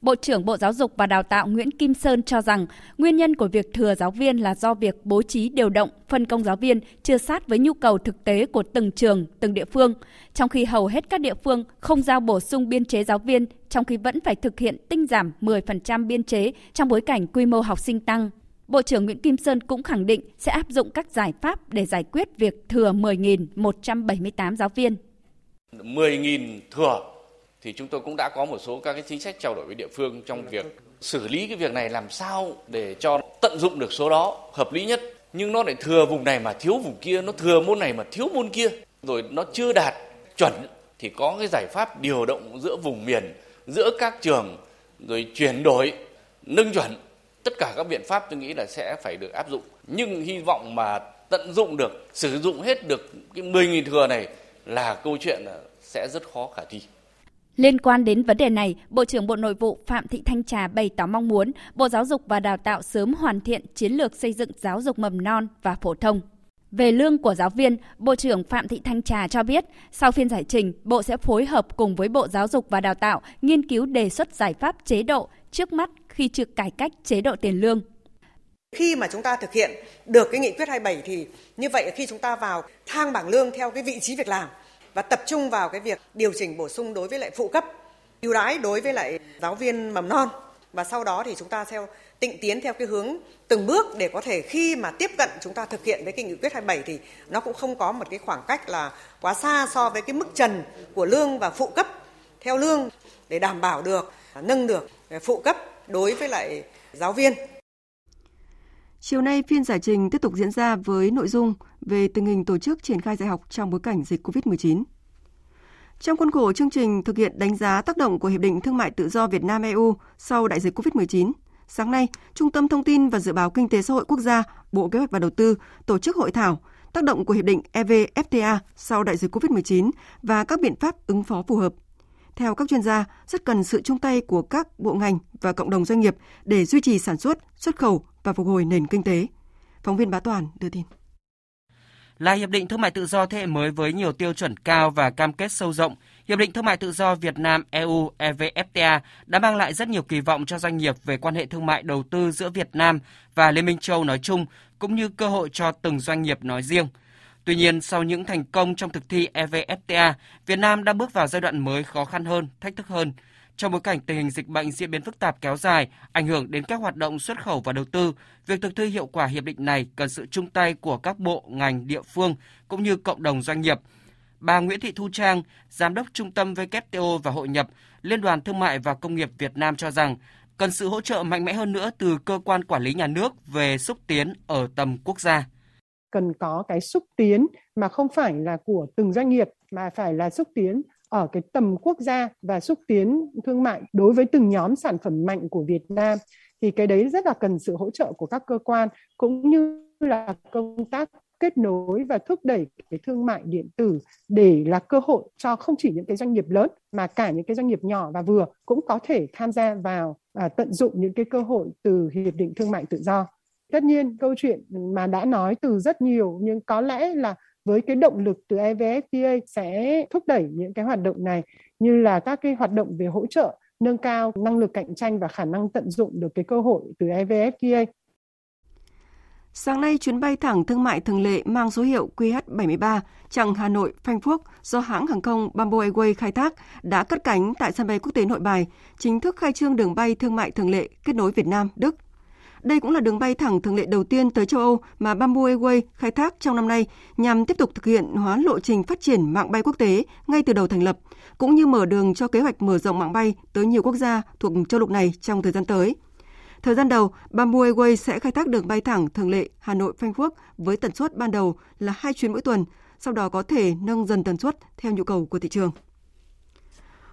Bộ trưởng Bộ Giáo dục và Đào tạo Nguyễn Kim Sơn cho rằng nguyên nhân của việc thừa giáo viên là do việc bố trí điều động, phân công giáo viên chưa sát với nhu cầu thực tế của từng trường, từng địa phương, trong khi hầu hết các địa phương không giao bổ sung biên chế giáo viên, trong khi vẫn phải thực hiện tinh giảm 10% biên chế trong bối cảnh quy mô học sinh tăng. Bộ trưởng Nguyễn Kim Sơn cũng khẳng định sẽ áp dụng các giải pháp để giải quyết việc thừa 10.178 giáo viên. 10.000 thừa thì chúng tôi cũng đã có một số các cái chính sách trao đổi với địa phương trong việc xử lý cái việc này làm sao để cho tận dụng được số đó hợp lý nhất. Nhưng nó lại thừa vùng này mà thiếu vùng kia nó thừa môn này mà thiếu môn kia. Rồi nó chưa đạt chuẩn thì có cái giải pháp điều động giữa vùng miền giữa các trường rồi chuyển đổi nâng chuẩn. Tất cả các biện pháp tôi nghĩ là sẽ phải được áp dụng. Nhưng hy vọng mà tận dụng được sử dụng hết được cái 10.000 thừa này là câu chuyện sẽ rất khó khả thi. Liên quan đến vấn đề này, Bộ trưởng Bộ Nội vụ Phạm Thị Thanh Trà bày tỏ mong muốn Bộ Giáo dục và Đào tạo sớm hoàn thiện chiến lược xây dựng giáo dục mầm non và phổ thông. Về lương của giáo viên, Bộ trưởng Phạm Thị Thanh Trà cho biết, sau phiên giải trình, Bộ sẽ phối hợp cùng với Bộ Giáo dục và Đào tạo nghiên cứu đề xuất giải pháp chế độ trước mắt khi trực cải cách chế độ tiền lương. Khi mà chúng ta thực hiện được cái nghị quyết 27 thì như vậy khi chúng ta vào thang bảng lương theo cái vị trí việc làm và tập trung vào cái việc điều chỉnh bổ sung đối với lại phụ cấp, ưu đãi đối với lại giáo viên mầm non. Và sau đó thì chúng ta theo, tịnh tiến theo cái hướng từng bước để có thể khi mà tiếp cận chúng ta thực hiện với cái nghị quyết 27 thì nó cũng không có một cái khoảng cách là quá xa so với cái mức trần của lương và phụ cấp theo lương để đảm bảo được, nâng được phụ cấp đối với lại giáo viên. Chiều nay, phiên giải trình tiếp tục diễn ra với nội dung về tình hình tổ chức triển khai dạy học trong bối cảnh dịch COVID-19. Trong khuôn khổ chương trình thực hiện đánh giá tác động của Hiệp định Thương mại Tự do Việt Nam EU sau đại dịch COVID-19, sáng nay, Trung tâm Thông tin và Dự báo Kinh tế Xã hội Quốc gia, Bộ Kế hoạch và Đầu tư tổ chức hội thảo tác động của Hiệp định EVFTA sau đại dịch COVID-19 và các biện pháp ứng phó phù hợp. Theo các chuyên gia, rất cần sự chung tay của các bộ ngành và cộng đồng doanh nghiệp để duy trì sản xuất, xuất khẩu và phục hồi nền kinh tế. Phóng viên Bá Toàn đưa tin là hiệp định thương mại tự do thế hệ mới với nhiều tiêu chuẩn cao và cam kết sâu rộng. Hiệp định thương mại tự do Việt Nam EU EVFTA đã mang lại rất nhiều kỳ vọng cho doanh nghiệp về quan hệ thương mại đầu tư giữa Việt Nam và Liên minh châu nói chung, cũng như cơ hội cho từng doanh nghiệp nói riêng. Tuy nhiên, sau những thành công trong thực thi EVFTA, Việt Nam đang bước vào giai đoạn mới khó khăn hơn, thách thức hơn – trong bối cảnh tình hình dịch bệnh diễn biến phức tạp kéo dài, ảnh hưởng đến các hoạt động xuất khẩu và đầu tư, việc thực thi hiệu quả hiệp định này cần sự chung tay của các bộ, ngành, địa phương cũng như cộng đồng doanh nghiệp. Bà Nguyễn Thị Thu Trang, Giám đốc Trung tâm WTO và Hội nhập, Liên đoàn Thương mại và Công nghiệp Việt Nam cho rằng cần sự hỗ trợ mạnh mẽ hơn nữa từ cơ quan quản lý nhà nước về xúc tiến ở tầm quốc gia. Cần có cái xúc tiến mà không phải là của từng doanh nghiệp mà phải là xúc tiến ở cái tầm quốc gia và xúc tiến thương mại đối với từng nhóm sản phẩm mạnh của Việt Nam thì cái đấy rất là cần sự hỗ trợ của các cơ quan cũng như là công tác kết nối và thúc đẩy cái thương mại điện tử để là cơ hội cho không chỉ những cái doanh nghiệp lớn mà cả những cái doanh nghiệp nhỏ và vừa cũng có thể tham gia vào à, tận dụng những cái cơ hội từ hiệp định thương mại tự do. Tất nhiên câu chuyện mà đã nói từ rất nhiều nhưng có lẽ là với cái động lực từ EVFTA sẽ thúc đẩy những cái hoạt động này như là các cái hoạt động về hỗ trợ nâng cao năng lực cạnh tranh và khả năng tận dụng được cái cơ hội từ EVFTA. Sáng nay, chuyến bay thẳng thương mại thường lệ mang số hiệu QH73 chặng Hà Nội Frankfurt do hãng hàng không Bamboo Airways khai thác đã cất cánh tại sân bay quốc tế Nội Bài, chính thức khai trương đường bay thương mại thường lệ kết nối Việt Nam, Đức đây cũng là đường bay thẳng thường lệ đầu tiên tới châu Âu mà Bamboo Airways khai thác trong năm nay nhằm tiếp tục thực hiện hóa lộ trình phát triển mạng bay quốc tế ngay từ đầu thành lập, cũng như mở đường cho kế hoạch mở rộng mạng bay tới nhiều quốc gia thuộc châu lục này trong thời gian tới. Thời gian đầu, Bamboo Airways sẽ khai thác đường bay thẳng thường lệ Hà Nội Frankfurt với tần suất ban đầu là hai chuyến mỗi tuần, sau đó có thể nâng dần tần suất theo nhu cầu của thị trường.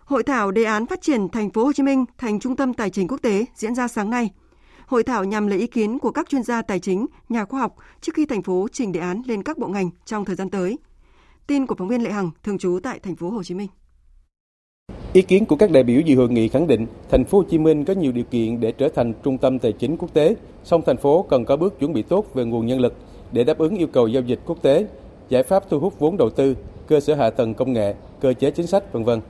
Hội thảo đề án phát triển thành phố Hồ Chí Minh thành trung tâm tài chính quốc tế diễn ra sáng nay. Hội thảo nhằm lấy ý kiến của các chuyên gia tài chính, nhà khoa học trước khi thành phố trình đề án lên các bộ ngành trong thời gian tới. Tin của phóng viên Lệ Hằng thường trú tại thành phố Hồ Chí Minh. Ý kiến của các đại biểu dự hội nghị khẳng định thành phố Hồ Chí Minh có nhiều điều kiện để trở thành trung tâm tài chính quốc tế, song thành phố cần có bước chuẩn bị tốt về nguồn nhân lực để đáp ứng yêu cầu giao dịch quốc tế, giải pháp thu hút vốn đầu tư, cơ sở hạ tầng công nghệ, cơ chế chính sách vân vân.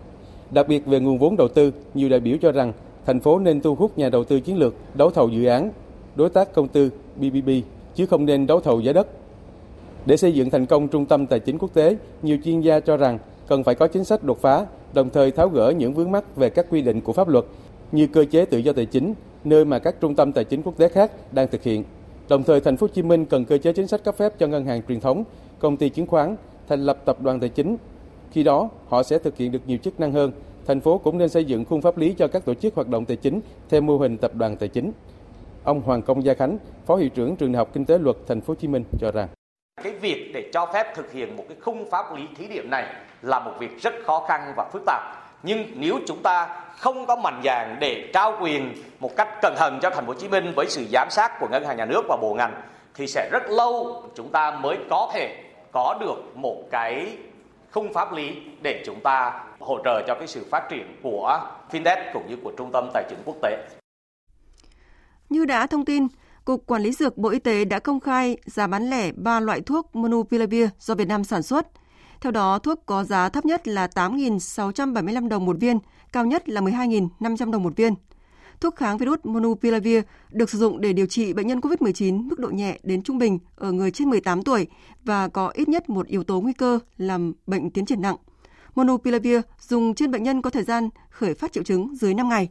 Đặc biệt về nguồn vốn đầu tư, nhiều đại biểu cho rằng thành phố nên thu hút nhà đầu tư chiến lược đấu thầu dự án, đối tác công tư BBB chứ không nên đấu thầu giá đất. Để xây dựng thành công trung tâm tài chính quốc tế, nhiều chuyên gia cho rằng cần phải có chính sách đột phá, đồng thời tháo gỡ những vướng mắc về các quy định của pháp luật như cơ chế tự do tài chính, nơi mà các trung tâm tài chính quốc tế khác đang thực hiện. Đồng thời, thành phố Hồ Chí Minh cần cơ chế chính sách cấp phép cho ngân hàng truyền thống, công ty chứng khoán thành lập tập đoàn tài chính. Khi đó, họ sẽ thực hiện được nhiều chức năng hơn thành phố cũng nên xây dựng khung pháp lý cho các tổ chức hoạt động tài chính theo mô hình tập đoàn tài chính. Ông Hoàng Công Gia Khánh, Phó hiệu trưởng trường Đại học Kinh tế Luật Thành phố Hồ Chí Minh cho rằng cái việc để cho phép thực hiện một cái khung pháp lý thí điểm này là một việc rất khó khăn và phức tạp. Nhưng nếu chúng ta không có mạnh dạn để trao quyền một cách cẩn thận cho thành phố Hồ Chí Minh với sự giám sát của ngân hàng nhà nước và bộ ngành thì sẽ rất lâu chúng ta mới có thể có được một cái khung pháp lý để chúng ta hỗ trợ cho cái sự phát triển của fintech cũng như của trung tâm tài chính quốc tế. Như đã thông tin, Cục Quản lý Dược Bộ Y tế đã công khai giá bán lẻ 3 loại thuốc Monupiravir do Việt Nam sản xuất. Theo đó, thuốc có giá thấp nhất là 8.675 đồng một viên, cao nhất là 12.500 đồng một viên. Thuốc kháng virus Monupiravir được sử dụng để điều trị bệnh nhân COVID-19 mức độ nhẹ đến trung bình ở người trên 18 tuổi và có ít nhất một yếu tố nguy cơ làm bệnh tiến triển nặng. Monupiravir dùng trên bệnh nhân có thời gian khởi phát triệu chứng dưới 5 ngày.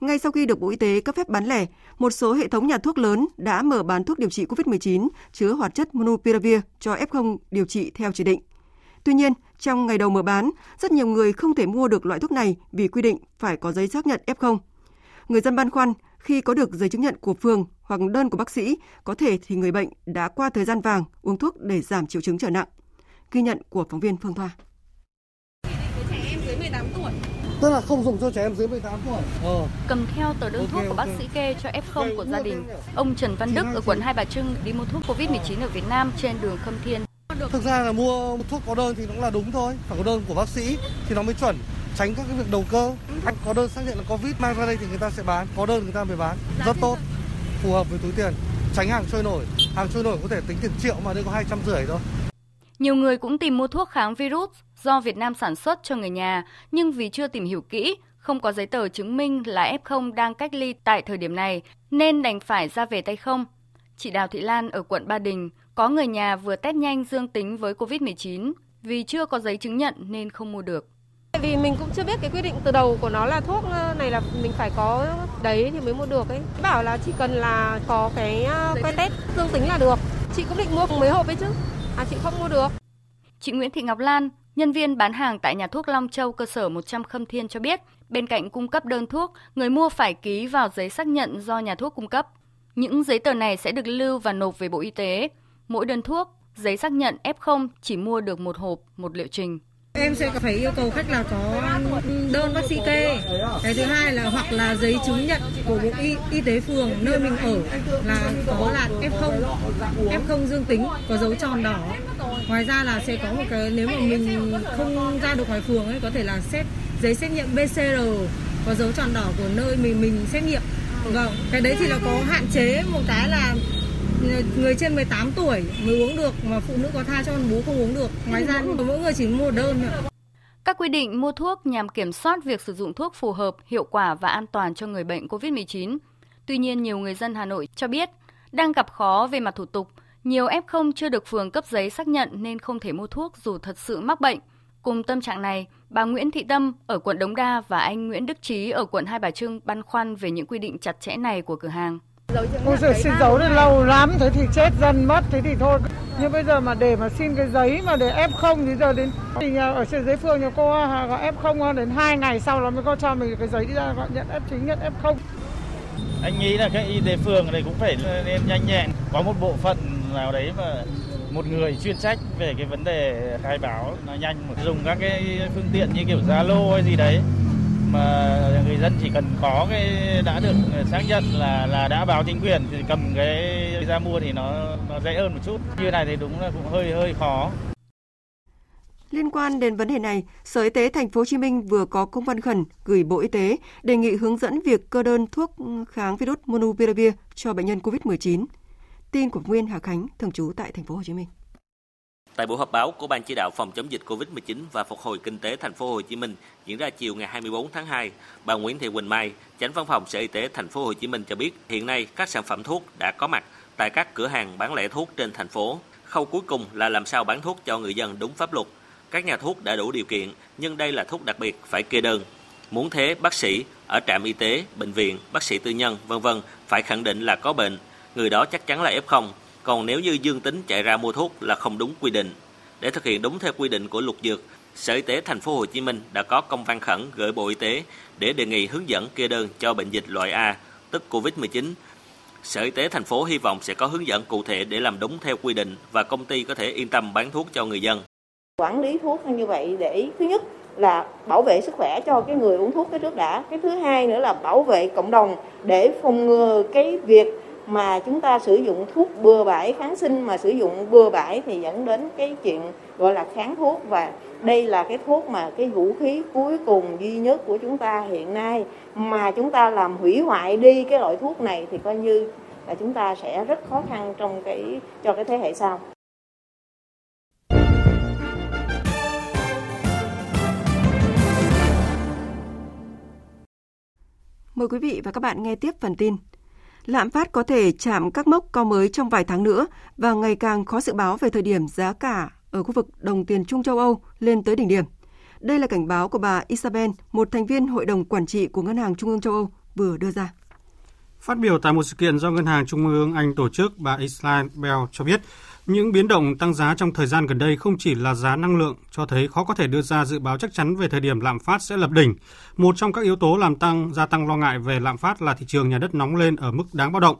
Ngay sau khi được Bộ Y tế cấp phép bán lẻ, một số hệ thống nhà thuốc lớn đã mở bán thuốc điều trị COVID-19 chứa hoạt chất Monupiravir cho F0 điều trị theo chỉ định. Tuy nhiên, trong ngày đầu mở bán, rất nhiều người không thể mua được loại thuốc này vì quy định phải có giấy xác nhận F0. Người dân băn khoăn Khi có được giấy chứng nhận của phường hoặc đơn của bác sĩ, có thể thì người bệnh đã qua thời gian vàng uống thuốc để giảm triệu chứng trở nặng. Ghi nhận của phóng viên Phương Thoa. Tức là không dùng cho trẻ em dưới 18 tuổi. Ờ. Cầm theo tờ đơn okay, thuốc của bác sĩ kê cho F0 của gia đình. Ông Trần Văn Đức ở quận Hai Bà Trưng đi mua thuốc COVID-19 ở Việt Nam trên đường Khâm Thiên. Thực ra là mua thuốc có đơn thì cũng là đúng thôi, phải có đơn của bác sĩ thì nó mới chuẩn tránh các cái việc đầu cơ. Anh có đơn xác nhận là Covid mang ra đây thì người ta sẽ bán, có đơn người ta mới bán. Rất tốt, phù hợp với túi tiền, tránh hàng trôi nổi. Hàng trôi nổi có thể tính tiền triệu mà đây có hai trăm rưỡi thôi. Nhiều người cũng tìm mua thuốc kháng virus do Việt Nam sản xuất cho người nhà, nhưng vì chưa tìm hiểu kỹ, không có giấy tờ chứng minh là F0 đang cách ly tại thời điểm này, nên đành phải ra về tay không. Chị Đào Thị Lan ở quận Ba Đình có người nhà vừa test nhanh dương tính với COVID-19, vì chưa có giấy chứng nhận nên không mua được. Vì mình cũng chưa biết cái quy định từ đầu của nó là thuốc ờ, này là mình phải có đấy thì mới mua được ấy. Bảo là chỉ cần là có cái ờ, que test dương tính là được. Chị cũng định mua mấy hộp ấy chứ, à chị không mua được. Chị Nguyễn Thị Ngọc Lan, nhân viên bán hàng tại nhà thuốc Long Châu cơ sở 100 Khâm Thiên cho biết, bên cạnh cung cấp đơn thuốc, người mua phải ký vào giấy xác nhận do nhà thuốc cung cấp. Những giấy tờ này sẽ được lưu và nộp về Bộ Y tế. Mỗi đơn thuốc, giấy xác nhận F0 chỉ mua được một hộp, một liệu trình. Em sẽ phải yêu cầu khách là có đơn bác sĩ kê. Cái thứ hai là hoặc là giấy chứng nhận của bộ y, y tế phường nơi mình ở là có là F0, F0 dương tính, có dấu tròn đỏ. Ngoài ra là sẽ có một cái nếu mà mình không ra được ngoài phường ấy có thể là xét giấy xét nghiệm PCR có dấu tròn đỏ của nơi mình mình xét nghiệm. Vâng, cái đấy thì là có hạn chế một cái là người trên 18 tuổi mới uống được mà phụ nữ có thai cho con bú không uống được. Ngoài ra mỗi người chỉ mua đơn thôi. Các quy định mua thuốc nhằm kiểm soát việc sử dụng thuốc phù hợp, hiệu quả và an toàn cho người bệnh COVID-19. Tuy nhiên, nhiều người dân Hà Nội cho biết đang gặp khó về mặt thủ tục. Nhiều F0 chưa được phường cấp giấy xác nhận nên không thể mua thuốc dù thật sự mắc bệnh. Cùng tâm trạng này, bà Nguyễn Thị Tâm ở quận Đống Đa và anh Nguyễn Đức Trí ở quận Hai Bà Trưng băn khoăn về những quy định chặt chẽ này của cửa hàng. Ôi giời, xin dấu thì lâu lắm, thế thì chết dân mất, thế thì thôi. Nhưng bây giờ mà để mà xin cái giấy mà để F0 thì giờ đến thì ở trên giấy phường nhà cô có F0 đến 2 ngày sau là mới có cho mình cái giấy đi ra gọi nhận F chính nhận F0. Anh nghĩ là cái y tế phường này cũng phải nên nhanh nhẹn, có một bộ phận nào đấy mà một người chuyên trách về cái vấn đề khai báo nó nhanh dùng các cái phương tiện như kiểu Zalo hay gì đấy mà người dân chỉ cần có cái đã được xác nhận là là đã báo chính quyền thì cầm cái ra mua thì nó nó dễ hơn một chút. Như này thì đúng là cũng hơi hơi khó. Liên quan đến vấn đề này, Sở Y tế Thành phố Hồ Chí Minh vừa có công văn khẩn gửi Bộ Y tế đề nghị hướng dẫn việc cơ đơn thuốc kháng virus Monupiravir cho bệnh nhân COVID-19. Tin của Nguyên Hà Khánh, thường trú tại Thành phố Hồ Chí Minh. Tại buổi họp báo của Ban chỉ đạo phòng chống dịch COVID-19 và phục hồi kinh tế thành phố Hồ Chí Minh diễn ra chiều ngày 24 tháng 2, bà Nguyễn Thị Quỳnh Mai, Chánh văn phòng Sở Y tế thành phố Hồ Chí Minh cho biết, hiện nay các sản phẩm thuốc đã có mặt tại các cửa hàng bán lẻ thuốc trên thành phố. Khâu cuối cùng là làm sao bán thuốc cho người dân đúng pháp luật. Các nhà thuốc đã đủ điều kiện, nhưng đây là thuốc đặc biệt phải kê đơn. Muốn thế, bác sĩ ở trạm y tế, bệnh viện, bác sĩ tư nhân, vân vân phải khẳng định là có bệnh, người đó chắc chắn là F0 còn nếu như dương tính chạy ra mua thuốc là không đúng quy định. Để thực hiện đúng theo quy định của luật dược, Sở Y tế thành phố Hồ Chí Minh đã có công văn khẩn gửi Bộ Y tế để đề nghị hướng dẫn kê đơn cho bệnh dịch loại A, tức Covid-19. Sở Y tế thành phố hy vọng sẽ có hướng dẫn cụ thể để làm đúng theo quy định và công ty có thể yên tâm bán thuốc cho người dân. Quản lý thuốc như vậy để thứ nhất là bảo vệ sức khỏe cho cái người uống thuốc cái trước đã. Cái thứ hai nữa là bảo vệ cộng đồng để phòng ngừa cái việc mà chúng ta sử dụng thuốc bừa bãi kháng sinh, mà sử dụng bừa bãi thì dẫn đến cái chuyện gọi là kháng thuốc. Và đây là cái thuốc mà cái vũ khí cuối cùng duy nhất của chúng ta hiện nay. Mà chúng ta làm hủy hoại đi cái loại thuốc này thì coi như là chúng ta sẽ rất khó khăn trong cái, cho cái thế hệ sau. Mời quý vị và các bạn nghe tiếp phần tin lạm phát có thể chạm các mốc cao mới trong vài tháng nữa và ngày càng khó dự báo về thời điểm giá cả ở khu vực đồng tiền Trung châu Âu lên tới đỉnh điểm. Đây là cảnh báo của bà Isabel, một thành viên hội đồng quản trị của Ngân hàng Trung ương châu Âu vừa đưa ra. Phát biểu tại một sự kiện do Ngân hàng Trung ương Anh tổ chức, bà Isabel cho biết những biến động tăng giá trong thời gian gần đây không chỉ là giá năng lượng, cho thấy khó có thể đưa ra dự báo chắc chắn về thời điểm lạm phát sẽ lập đỉnh. Một trong các yếu tố làm tăng gia tăng lo ngại về lạm phát là thị trường nhà đất nóng lên ở mức đáng báo động.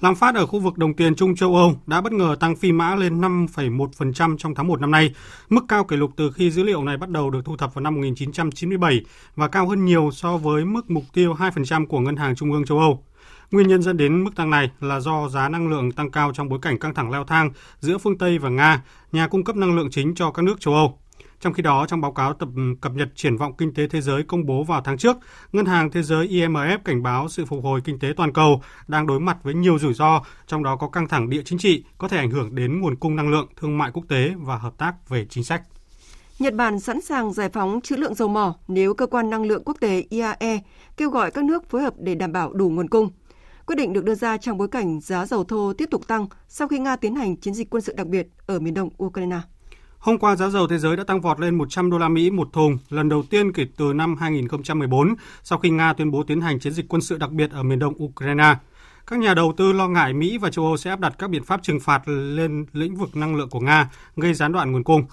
Lạm phát ở khu vực đồng tiền Trung châu Âu đã bất ngờ tăng phi mã lên 5,1% trong tháng 1 năm nay, mức cao kỷ lục từ khi dữ liệu này bắt đầu được thu thập vào năm 1997 và cao hơn nhiều so với mức mục tiêu 2% của Ngân hàng Trung ương châu Âu. Nguyên nhân dẫn đến mức tăng này là do giá năng lượng tăng cao trong bối cảnh căng thẳng leo thang giữa phương Tây và Nga, nhà cung cấp năng lượng chính cho các nước châu Âu. Trong khi đó, trong báo cáo tập cập nhật triển vọng kinh tế thế giới công bố vào tháng trước, Ngân hàng Thế giới IMF cảnh báo sự phục hồi kinh tế toàn cầu đang đối mặt với nhiều rủi ro, trong đó có căng thẳng địa chính trị có thể ảnh hưởng đến nguồn cung năng lượng, thương mại quốc tế và hợp tác về chính sách. Nhật Bản sẵn sàng giải phóng trữ lượng dầu mỏ nếu cơ quan năng lượng quốc tế IAE kêu gọi các nước phối hợp để đảm bảo đủ nguồn cung. Quyết định được đưa ra trong bối cảnh giá dầu thô tiếp tục tăng sau khi Nga tiến hành chiến dịch quân sự đặc biệt ở miền đông Ukraine. Hôm qua giá dầu thế giới đã tăng vọt lên 100 đô la Mỹ một thùng, lần đầu tiên kể từ năm 2014 sau khi Nga tuyên bố tiến hành chiến dịch quân sự đặc biệt ở miền đông Ukraine. Các nhà đầu tư lo ngại Mỹ và châu Âu sẽ áp đặt các biện pháp trừng phạt lên lĩnh vực năng lượng của Nga, gây gián đoạn nguồn cung.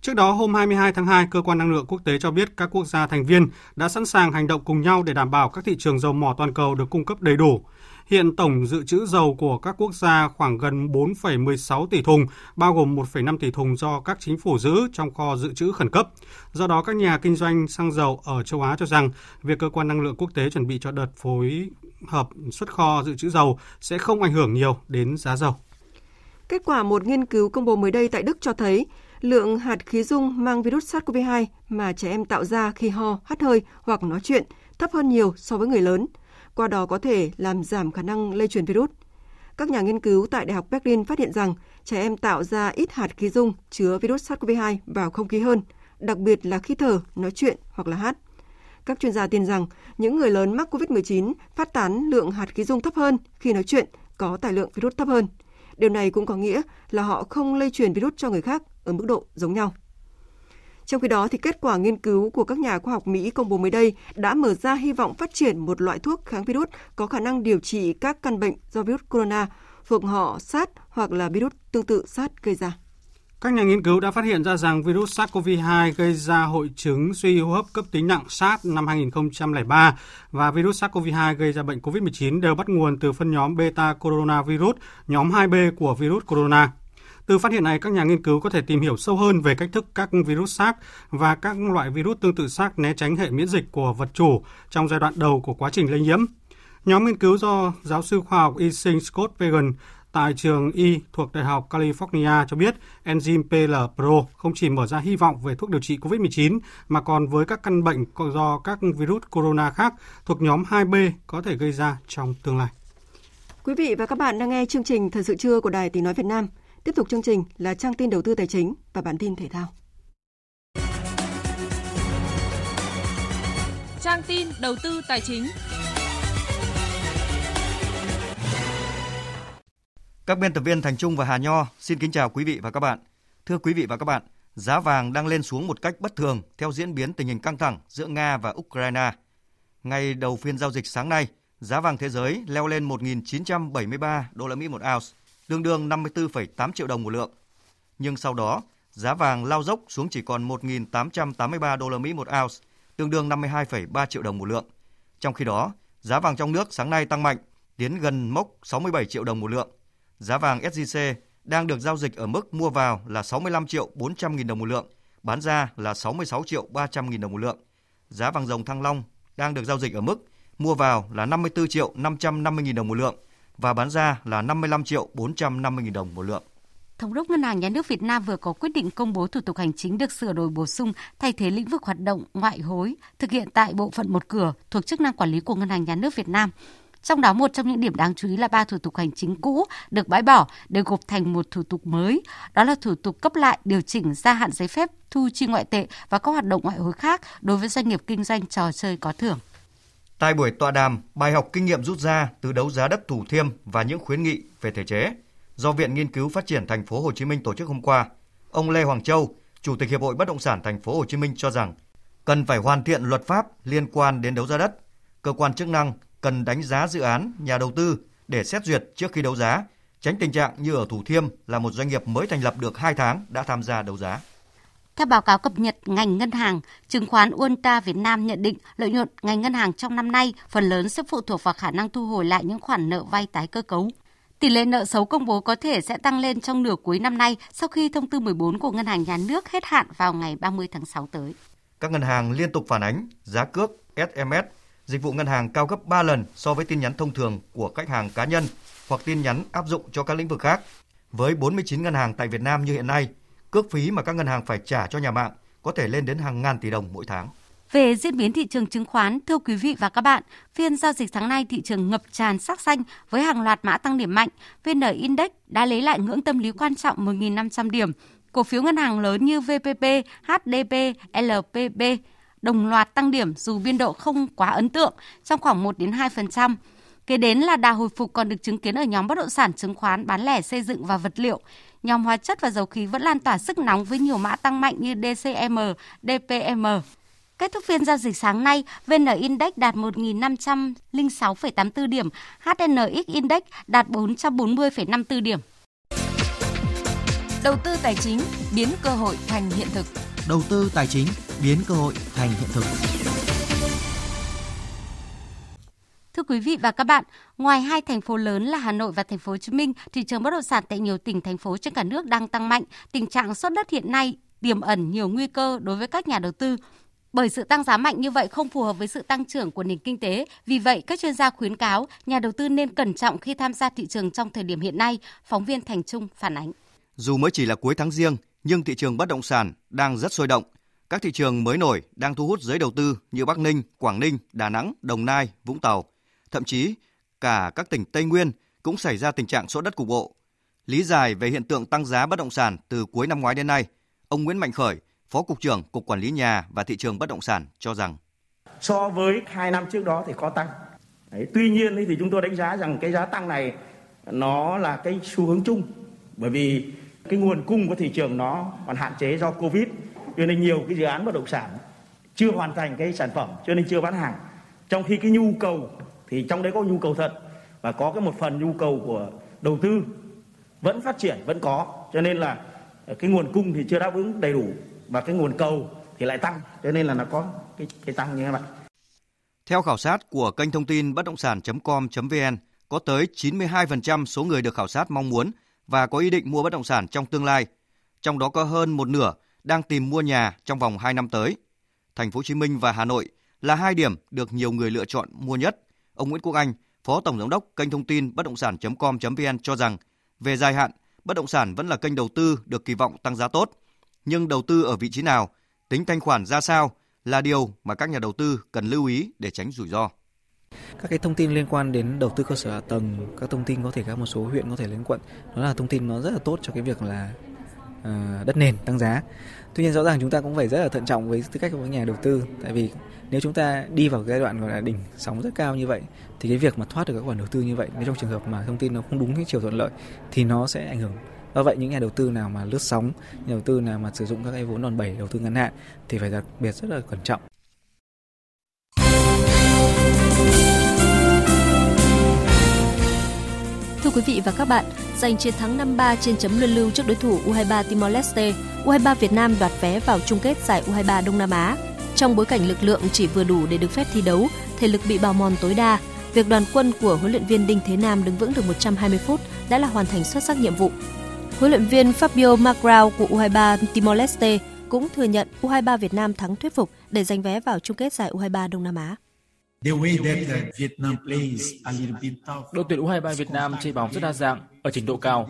Trước đó, hôm 22 tháng 2, Cơ quan Năng lượng Quốc tế cho biết các quốc gia thành viên đã sẵn sàng hành động cùng nhau để đảm bảo các thị trường dầu mỏ toàn cầu được cung cấp đầy đủ. Hiện tổng dự trữ dầu của các quốc gia khoảng gần 4,16 tỷ thùng, bao gồm 1,5 tỷ thùng do các chính phủ giữ trong kho dự trữ khẩn cấp. Do đó, các nhà kinh doanh xăng dầu ở châu Á cho rằng việc cơ quan năng lượng quốc tế chuẩn bị cho đợt phối hợp xuất kho dự trữ dầu sẽ không ảnh hưởng nhiều đến giá dầu. Kết quả một nghiên cứu công bố mới đây tại Đức cho thấy lượng hạt khí dung mang virus SARS-CoV-2 mà trẻ em tạo ra khi ho, hắt hơi hoặc nói chuyện thấp hơn nhiều so với người lớn – qua đó có thể làm giảm khả năng lây truyền virus. Các nhà nghiên cứu tại Đại học Berlin phát hiện rằng trẻ em tạo ra ít hạt khí dung chứa virus SARS-CoV-2 vào không khí hơn, đặc biệt là khi thở, nói chuyện hoặc là hát. Các chuyên gia tin rằng những người lớn mắc COVID-19 phát tán lượng hạt khí dung thấp hơn khi nói chuyện, có tải lượng virus thấp hơn. Điều này cũng có nghĩa là họ không lây truyền virus cho người khác ở mức độ giống nhau. Trong khi đó, thì kết quả nghiên cứu của các nhà khoa học Mỹ công bố mới đây đã mở ra hy vọng phát triển một loại thuốc kháng virus có khả năng điều trị các căn bệnh do virus corona thuộc họ SARS hoặc là virus tương tự SARS gây ra. Các nhà nghiên cứu đã phát hiện ra rằng virus SARS-CoV-2 gây ra hội chứng suy hô hấp cấp tính nặng SARS năm 2003 và virus SARS-CoV-2 gây ra bệnh COVID-19 đều bắt nguồn từ phân nhóm beta coronavirus, nhóm 2B của virus corona. Từ phát hiện này, các nhà nghiên cứu có thể tìm hiểu sâu hơn về cách thức các virus SARS và các loại virus tương tự SARS né tránh hệ miễn dịch của vật chủ trong giai đoạn đầu của quá trình lây nhiễm. Nhóm nghiên cứu do giáo sư khoa học y sinh Scott Pagan tại trường Y thuộc Đại học California cho biết enzyme PL-PRO không chỉ mở ra hy vọng về thuốc điều trị COVID-19 mà còn với các căn bệnh do các virus corona khác thuộc nhóm 2B có thể gây ra trong tương lai. Quý vị và các bạn đang nghe chương trình Thời sự trưa của Đài Tiếng Nói Việt Nam. Tiếp tục chương trình là trang tin đầu tư tài chính và bản tin thể thao. Trang tin đầu tư tài chính. Các biên tập viên Thành Trung và Hà Nho xin kính chào quý vị và các bạn. Thưa quý vị và các bạn, giá vàng đang lên xuống một cách bất thường theo diễn biến tình hình căng thẳng giữa Nga và Ukraine. Ngày đầu phiên giao dịch sáng nay, giá vàng thế giới leo lên 1.973 đô la Mỹ một ounce, tương đương 54,8 triệu đồng một lượng. Nhưng sau đó, giá vàng lao dốc xuống chỉ còn 1.883 đô la Mỹ một ounce, tương đương 52,3 triệu đồng một lượng. Trong khi đó, giá vàng trong nước sáng nay tăng mạnh, tiến gần mốc 67 triệu đồng một lượng. Giá vàng SJC đang được giao dịch ở mức mua vào là 65 triệu 400 nghìn đồng một lượng, bán ra là 66 triệu 300 nghìn đồng một lượng. Giá vàng dòng Thăng Long đang được giao dịch ở mức mua vào là 54 triệu 550 nghìn đồng một lượng, và bán ra là 55 triệu 450 nghìn đồng một lượng. Thống đốc Ngân hàng Nhà nước Việt Nam vừa có quyết định công bố thủ tục hành chính được sửa đổi bổ sung thay thế lĩnh vực hoạt động ngoại hối thực hiện tại bộ phận một cửa thuộc chức năng quản lý của Ngân hàng Nhà nước Việt Nam. Trong đó một trong những điểm đáng chú ý là ba thủ tục hành chính cũ được bãi bỏ để gộp thành một thủ tục mới. Đó là thủ tục cấp lại, điều chỉnh gia hạn giấy phép thu chi ngoại tệ và các hoạt động ngoại hối khác đối với doanh nghiệp kinh doanh trò chơi có thưởng. Tại buổi tọa đàm, bài học kinh nghiệm rút ra từ đấu giá đất Thủ Thiêm và những khuyến nghị về thể chế do Viện Nghiên cứu Phát triển Thành phố Hồ Chí Minh tổ chức hôm qua, ông Lê Hoàng Châu, Chủ tịch Hiệp hội Bất động sản Thành phố Hồ Chí Minh cho rằng cần phải hoàn thiện luật pháp liên quan đến đấu giá đất. Cơ quan chức năng cần đánh giá dự án nhà đầu tư để xét duyệt trước khi đấu giá, tránh tình trạng như ở Thủ Thiêm là một doanh nghiệp mới thành lập được 2 tháng đã tham gia đấu giá. Theo báo cáo cập nhật ngành ngân hàng, chứng khoán Uonta Việt Nam nhận định lợi nhuận ngành ngân hàng trong năm nay phần lớn sẽ phụ thuộc vào khả năng thu hồi lại những khoản nợ vay tái cơ cấu. Tỷ lệ nợ xấu công bố có thể sẽ tăng lên trong nửa cuối năm nay sau khi thông tư 14 của Ngân hàng Nhà nước hết hạn vào ngày 30 tháng 6 tới. Các ngân hàng liên tục phản ánh giá cước SMS, dịch vụ ngân hàng cao gấp 3 lần so với tin nhắn thông thường của khách hàng cá nhân hoặc tin nhắn áp dụng cho các lĩnh vực khác. Với 49 ngân hàng tại Việt Nam như hiện nay, cước phí mà các ngân hàng phải trả cho nhà mạng có thể lên đến hàng ngàn tỷ đồng mỗi tháng. Về diễn biến thị trường chứng khoán, thưa quý vị và các bạn, phiên giao dịch sáng nay thị trường ngập tràn sắc xanh với hàng loạt mã tăng điểm mạnh. VN Index đã lấy lại ngưỡng tâm lý quan trọng 1.500 điểm. Cổ phiếu ngân hàng lớn như VPP, HDB, LPB đồng loạt tăng điểm dù biên độ không quá ấn tượng, trong khoảng 1 đến 2%. Kế đến là đà hồi phục còn được chứng kiến ở nhóm bất động sản chứng khoán bán lẻ xây dựng và vật liệu. Nhóm hóa chất và dầu khí vẫn lan tỏa sức nóng với nhiều mã tăng mạnh như DCM, DPM. Kết thúc phiên giao dịch sáng nay, VN Index đạt 1.506,84 điểm, HNX Index đạt 440,54 điểm. Đầu tư tài chính biến cơ hội thành hiện thực. Đầu tư tài chính biến cơ hội thành hiện thực. Thưa quý vị và các bạn, ngoài hai thành phố lớn là Hà Nội và thành phố Hồ Chí Minh, thị trường bất động sản tại nhiều tỉnh thành phố trên cả nước đang tăng mạnh. Tình trạng sốt đất hiện nay tiềm ẩn nhiều nguy cơ đối với các nhà đầu tư. Bởi sự tăng giá mạnh như vậy không phù hợp với sự tăng trưởng của nền kinh tế, vì vậy các chuyên gia khuyến cáo nhà đầu tư nên cẩn trọng khi tham gia thị trường trong thời điểm hiện nay, phóng viên Thành Trung phản ánh. Dù mới chỉ là cuối tháng riêng, nhưng thị trường bất động sản đang rất sôi động. Các thị trường mới nổi đang thu hút giới đầu tư như Bắc Ninh, Quảng Ninh, Đà Nẵng, Đồng Nai, Vũng Tàu. Thậm chí, cả các tỉnh Tây Nguyên cũng xảy ra tình trạng sốt đất cục bộ. Lý giải về hiện tượng tăng giá bất động sản từ cuối năm ngoái đến nay, ông Nguyễn Mạnh Khởi, Phó Cục trưởng Cục Quản lý Nhà và Thị trường Bất động sản cho rằng So với hai năm trước đó thì có tăng. Đấy, tuy nhiên thì chúng tôi đánh giá rằng cái giá tăng này nó là cái xu hướng chung bởi vì cái nguồn cung của thị trường nó còn hạn chế do Covid cho nên nhiều cái dự án bất động sản chưa hoàn thành cái sản phẩm cho nên chưa bán hàng. Trong khi cái nhu cầu thì trong đấy có nhu cầu thật và có cái một phần nhu cầu của đầu tư vẫn phát triển vẫn có cho nên là cái nguồn cung thì chưa đáp ứng đầy đủ và cái nguồn cầu thì lại tăng cho nên là nó có cái cái tăng như thế vậy. Theo khảo sát của kênh thông tin bất động sản.com.vn, có tới 92% số người được khảo sát mong muốn và có ý định mua bất động sản trong tương lai. Trong đó có hơn một nửa đang tìm mua nhà trong vòng 2 năm tới. Thành phố Hồ Chí Minh và Hà Nội là hai điểm được nhiều người lựa chọn mua nhất. Ông Nguyễn Quốc Anh, Phó Tổng giám đốc kênh thông tin bất động sản.com.vn cho rằng, về dài hạn, bất động sản vẫn là kênh đầu tư được kỳ vọng tăng giá tốt. Nhưng đầu tư ở vị trí nào, tính thanh khoản ra sao là điều mà các nhà đầu tư cần lưu ý để tránh rủi ro. Các cái thông tin liên quan đến đầu tư cơ sở hạ tầng, các thông tin có thể các một số huyện có thể lên quận, đó là thông tin nó rất là tốt cho cái việc là uh, đất nền tăng giá. Tuy nhiên rõ ràng chúng ta cũng phải rất là thận trọng với tư cách của nhà đầu tư, tại vì nếu chúng ta đi vào giai đoạn gọi là đỉnh sóng rất cao như vậy thì cái việc mà thoát được các khoản đầu tư như vậy nếu trong trường hợp mà thông tin nó không đúng cái chiều thuận lợi thì nó sẽ ảnh hưởng. Do vậy những nhà đầu tư nào mà lướt sóng nhà đầu tư nào mà sử dụng các cái vốn đòn bẩy đầu tư ngắn hạn thì phải đặc biệt rất là cẩn trọng. Thưa quý vị và các bạn, giành chiến thắng 5-3 trên chấm luân lưu trước đối thủ U23 Timor-Leste, U23 Việt Nam đoạt vé vào chung kết giải U23 Đông Nam Á. Trong bối cảnh lực lượng chỉ vừa đủ để được phép thi đấu, thể lực bị bào mòn tối đa, việc đoàn quân của huấn luyện viên Đinh Thế Nam đứng vững được 120 phút đã là hoàn thành xuất sắc nhiệm vụ. Huấn luyện viên Fabio Magrao của U23 Timor-Leste cũng thừa nhận U23 Việt Nam thắng thuyết phục để giành vé vào chung kết giải U23 Đông Nam Á. Đội tuyển U23 Việt Nam chơi bóng rất đa dạng, ở trình độ cao.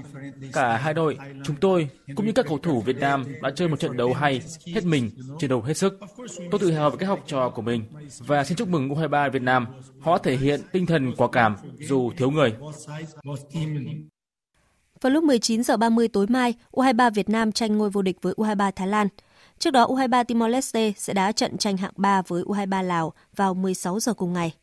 Cả hai đội, chúng tôi cũng như các cầu thủ Việt Nam đã chơi một trận đấu hay, hết mình, chiến đấu hết sức. Tôi tự hào về các học trò của mình và xin chúc mừng U23 Việt Nam. Họ thể hiện tinh thần quả cảm dù thiếu người. Vào lúc 19 giờ 30 tối mai, U23 Việt Nam tranh ngôi vô địch với U23 Thái Lan. Trước đó, U23 Timor-Leste sẽ đá trận tranh hạng 3 với U23 Lào vào 16 giờ cùng ngày.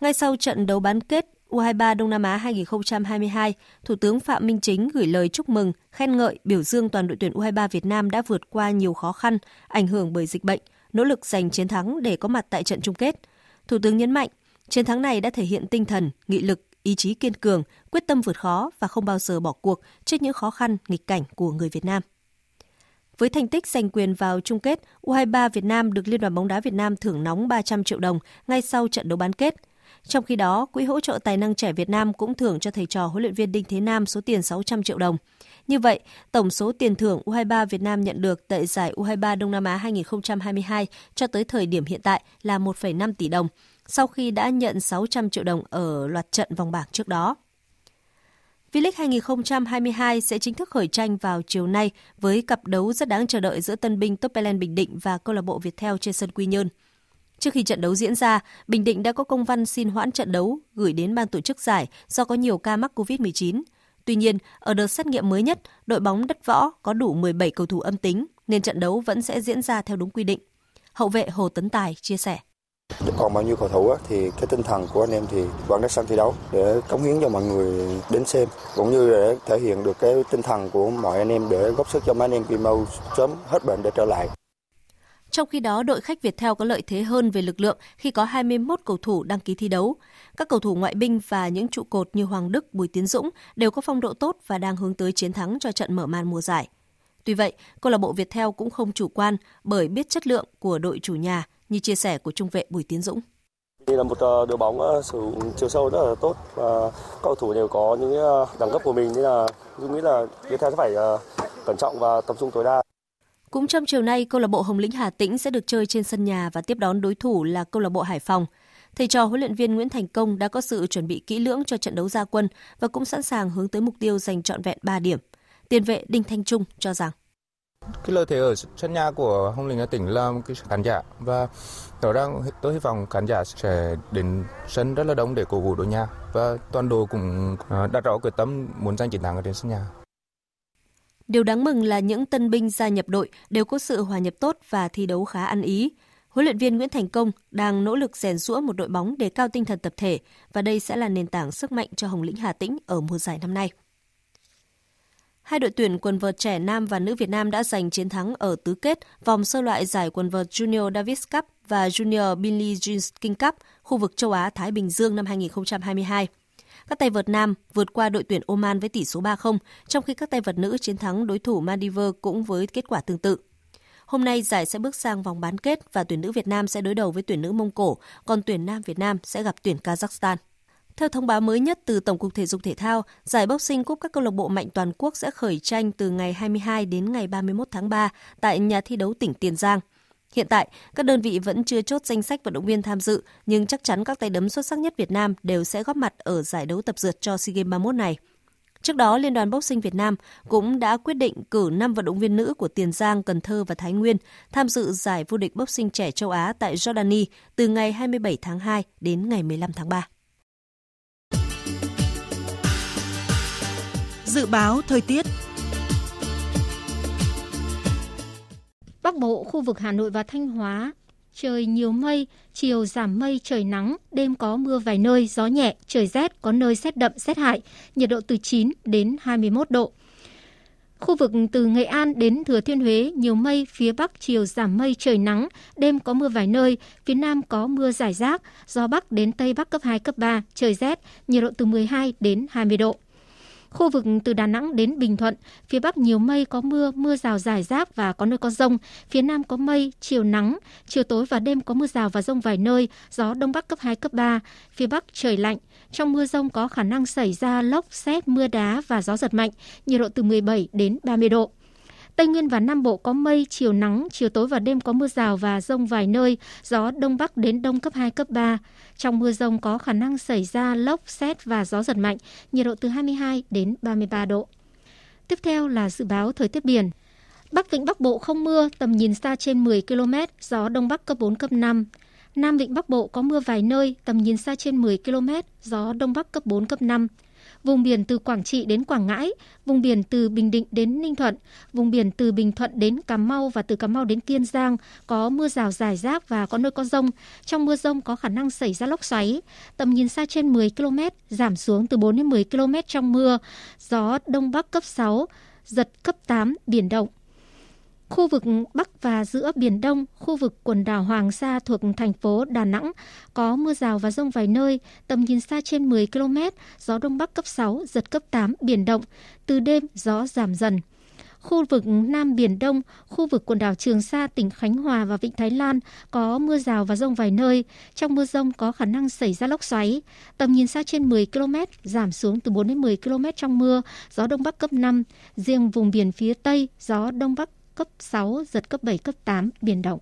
Ngay sau trận đấu bán kết U23 Đông Nam Á 2022, Thủ tướng Phạm Minh Chính gửi lời chúc mừng, khen ngợi, biểu dương toàn đội tuyển U23 Việt Nam đã vượt qua nhiều khó khăn, ảnh hưởng bởi dịch bệnh, nỗ lực giành chiến thắng để có mặt tại trận chung kết. Thủ tướng nhấn mạnh, chiến thắng này đã thể hiện tinh thần, nghị lực, ý chí kiên cường, quyết tâm vượt khó và không bao giờ bỏ cuộc trước những khó khăn, nghịch cảnh của người Việt Nam. Với thành tích giành quyền vào chung kết, U23 Việt Nam được Liên đoàn bóng đá Việt Nam thưởng nóng 300 triệu đồng ngay sau trận đấu bán kết. Trong khi đó, Quỹ hỗ trợ tài năng trẻ Việt Nam cũng thưởng cho thầy trò huấn luyện viên Đinh Thế Nam số tiền 600 triệu đồng. Như vậy, tổng số tiền thưởng U23 Việt Nam nhận được tại giải U23 Đông Nam Á 2022 cho tới thời điểm hiện tại là 1,5 tỷ đồng, sau khi đã nhận 600 triệu đồng ở loạt trận vòng bảng trước đó. V-League 2022 sẽ chính thức khởi tranh vào chiều nay với cặp đấu rất đáng chờ đợi giữa tân binh Topelen Bình Định và câu lạc bộ Viettel trên sân Quy Nhơn. Trước khi trận đấu diễn ra, Bình Định đã có công văn xin hoãn trận đấu gửi đến ban tổ chức giải do có nhiều ca mắc COVID-19. Tuy nhiên, ở đợt xét nghiệm mới nhất, đội bóng đất võ có đủ 17 cầu thủ âm tính nên trận đấu vẫn sẽ diễn ra theo đúng quy định. Hậu vệ Hồ Tấn Tài chia sẻ. Còn bao nhiêu cầu thủ thì cái tinh thần của anh em thì vẫn đã sẵn thi đấu để cống hiến cho mọi người đến xem cũng như để thể hiện được cái tinh thần của mọi anh em để góp sức cho mấy anh em Kim Âu sớm hết bệnh để trở lại. Trong khi đó, đội khách Việt Theo có lợi thế hơn về lực lượng khi có 21 cầu thủ đăng ký thi đấu. Các cầu thủ ngoại binh và những trụ cột như Hoàng Đức, Bùi Tiến Dũng đều có phong độ tốt và đang hướng tới chiến thắng cho trận mở màn mùa giải. Tuy vậy, câu lạc bộ Việt Theo cũng không chủ quan bởi biết chất lượng của đội chủ nhà như chia sẻ của trung vệ Bùi Tiến Dũng. Đây là một ờ, đội bóng ờ, sử dụng chiều sâu rất là tốt và cầu thủ đều có những ờ, đẳng cấp của mình nên là tôi nghĩ là Việt Theo sẽ phải cẩn trọng và tập trung tối đa. Cũng trong chiều nay, câu lạc bộ Hồng Lĩnh Hà Tĩnh sẽ được chơi trên sân nhà và tiếp đón đối thủ là câu lạc bộ Hải Phòng. Thầy trò huấn luyện viên Nguyễn Thành Công đã có sự chuẩn bị kỹ lưỡng cho trận đấu gia quân và cũng sẵn sàng hướng tới mục tiêu giành trọn vẹn 3 điểm. Tiền vệ Đinh Thanh Trung cho rằng cái lợi thế ở sân nhà của Hồng Lĩnh Hà Tĩnh là cái khán giả và rõ ràng tôi hy vọng khán giả sẽ đến sân rất là đông để cổ vũ đội nhà và toàn đội cũng à, đặt rõ quyết tâm muốn giành chiến thắng ở trên sân nhà. Điều đáng mừng là những tân binh gia nhập đội đều có sự hòa nhập tốt và thi đấu khá ăn ý. Huấn luyện viên Nguyễn Thành Công đang nỗ lực rèn rũa một đội bóng để cao tinh thần tập thể và đây sẽ là nền tảng sức mạnh cho Hồng Lĩnh Hà Tĩnh ở mùa giải năm nay. Hai đội tuyển quần vợt trẻ nam và nữ Việt Nam đã giành chiến thắng ở tứ kết vòng sơ loại giải quần vợt Junior Davis Cup và Junior Billie Jean King Cup khu vực châu Á Thái Bình Dương năm 2022. Các tay vợt nam vượt qua đội tuyển Oman với tỷ số 3-0, trong khi các tay vợt nữ chiến thắng đối thủ Maldives cũng với kết quả tương tự. Hôm nay giải sẽ bước sang vòng bán kết và tuyển nữ Việt Nam sẽ đối đầu với tuyển nữ Mông Cổ, còn tuyển nam Việt Nam sẽ gặp tuyển Kazakhstan. Theo thông báo mới nhất từ Tổng cục Thể dục Thể thao, giải boxing cúp các câu lạc bộ mạnh toàn quốc sẽ khởi tranh từ ngày 22 đến ngày 31 tháng 3 tại nhà thi đấu tỉnh Tiền Giang. Hiện tại, các đơn vị vẫn chưa chốt danh sách vận động viên tham dự, nhưng chắc chắn các tay đấm xuất sắc nhất Việt Nam đều sẽ góp mặt ở giải đấu tập dượt cho SEA Games 31 này. Trước đó, Liên đoàn Boxing Việt Nam cũng đã quyết định cử 5 vận động viên nữ của Tiền Giang, Cần Thơ và Thái Nguyên tham dự giải vô địch boxing trẻ châu Á tại Jordani từ ngày 27 tháng 2 đến ngày 15 tháng 3. Dự báo thời tiết Bắc Bộ, khu vực Hà Nội và Thanh Hóa, trời nhiều mây, chiều giảm mây, trời nắng, đêm có mưa vài nơi, gió nhẹ, trời rét, có nơi rét đậm, rét hại, nhiệt độ từ 9 đến 21 độ. Khu vực từ Nghệ An đến Thừa Thiên Huế, nhiều mây, phía Bắc chiều giảm mây, trời nắng, đêm có mưa vài nơi, phía Nam có mưa rải rác, gió Bắc đến Tây Bắc cấp 2, cấp 3, trời rét, nhiệt độ từ 12 đến 20 độ. Khu vực từ Đà Nẵng đến Bình Thuận, phía Bắc nhiều mây có mưa, mưa rào rải rác và có nơi có rông. Phía Nam có mây, chiều nắng, chiều tối và đêm có mưa rào và rông vài nơi, gió Đông Bắc cấp 2, cấp 3. Phía Bắc trời lạnh, trong mưa rông có khả năng xảy ra lốc, xét, mưa đá và gió giật mạnh, nhiệt độ từ 17 đến 30 độ. Tây Nguyên và Nam Bộ có mây, chiều nắng, chiều tối và đêm có mưa rào và rông vài nơi, gió Đông Bắc đến Đông cấp 2, cấp 3. Trong mưa rông có khả năng xảy ra lốc, xét và gió giật mạnh, nhiệt độ từ 22 đến 33 độ. Tiếp theo là dự báo thời tiết biển. Bắc Vịnh Bắc Bộ không mưa, tầm nhìn xa trên 10 km, gió Đông Bắc cấp 4, cấp 5. Nam Vịnh Bắc Bộ có mưa vài nơi, tầm nhìn xa trên 10 km, gió Đông Bắc cấp 4, cấp 5 vùng biển từ Quảng Trị đến Quảng Ngãi, vùng biển từ Bình Định đến Ninh Thuận, vùng biển từ Bình Thuận đến Cà Mau và từ Cà Mau đến Kiên Giang có mưa rào rải rác và có nơi có rông. Trong mưa rông có khả năng xảy ra lốc xoáy. Tầm nhìn xa trên 10 km, giảm xuống từ 4 đến 10 km trong mưa. Gió Đông Bắc cấp 6, giật cấp 8, biển động. Khu vực Bắc và giữa Biển Đông, khu vực quần đảo Hoàng Sa thuộc thành phố Đà Nẵng có mưa rào và rông vài nơi, tầm nhìn xa trên 10 km, gió Đông Bắc cấp 6, giật cấp 8, biển động. Từ đêm, gió giảm dần. Khu vực Nam Biển Đông, khu vực quần đảo Trường Sa, tỉnh Khánh Hòa và Vịnh Thái Lan có mưa rào và rông vài nơi. Trong mưa rông có khả năng xảy ra lốc xoáy. Tầm nhìn xa trên 10 km, giảm xuống từ 4 đến 10 km trong mưa, gió Đông Bắc cấp 5. Riêng vùng biển phía Tây, gió Đông Bắc cấp 6, giật cấp 7, cấp 8, biển động.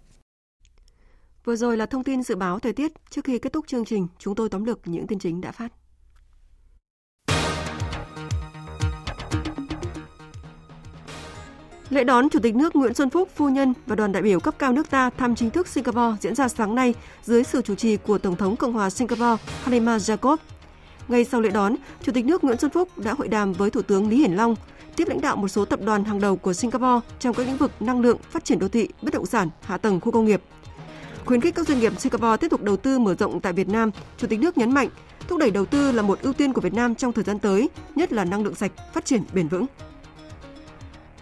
Vừa rồi là thông tin dự báo thời tiết. Trước khi kết thúc chương trình, chúng tôi tóm lược những tin chính đã phát. Lễ đón Chủ tịch nước Nguyễn Xuân Phúc, phu nhân và đoàn đại biểu cấp cao nước ta thăm chính thức Singapore diễn ra sáng nay dưới sự chủ trì của Tổng thống Cộng hòa Singapore Halima Jacob. Ngay sau lễ đón, Chủ tịch nước Nguyễn Xuân Phúc đã hội đàm với Thủ tướng Lý Hiển Long, tiếp lãnh đạo một số tập đoàn hàng đầu của Singapore trong các lĩnh vực năng lượng, phát triển đô thị, bất động sản, hạ tầng khu công nghiệp. Khuyến khích các doanh nghiệp Singapore tiếp tục đầu tư mở rộng tại Việt Nam, Chủ tịch nước nhấn mạnh thúc đẩy đầu tư là một ưu tiên của Việt Nam trong thời gian tới, nhất là năng lượng sạch, phát triển bền vững.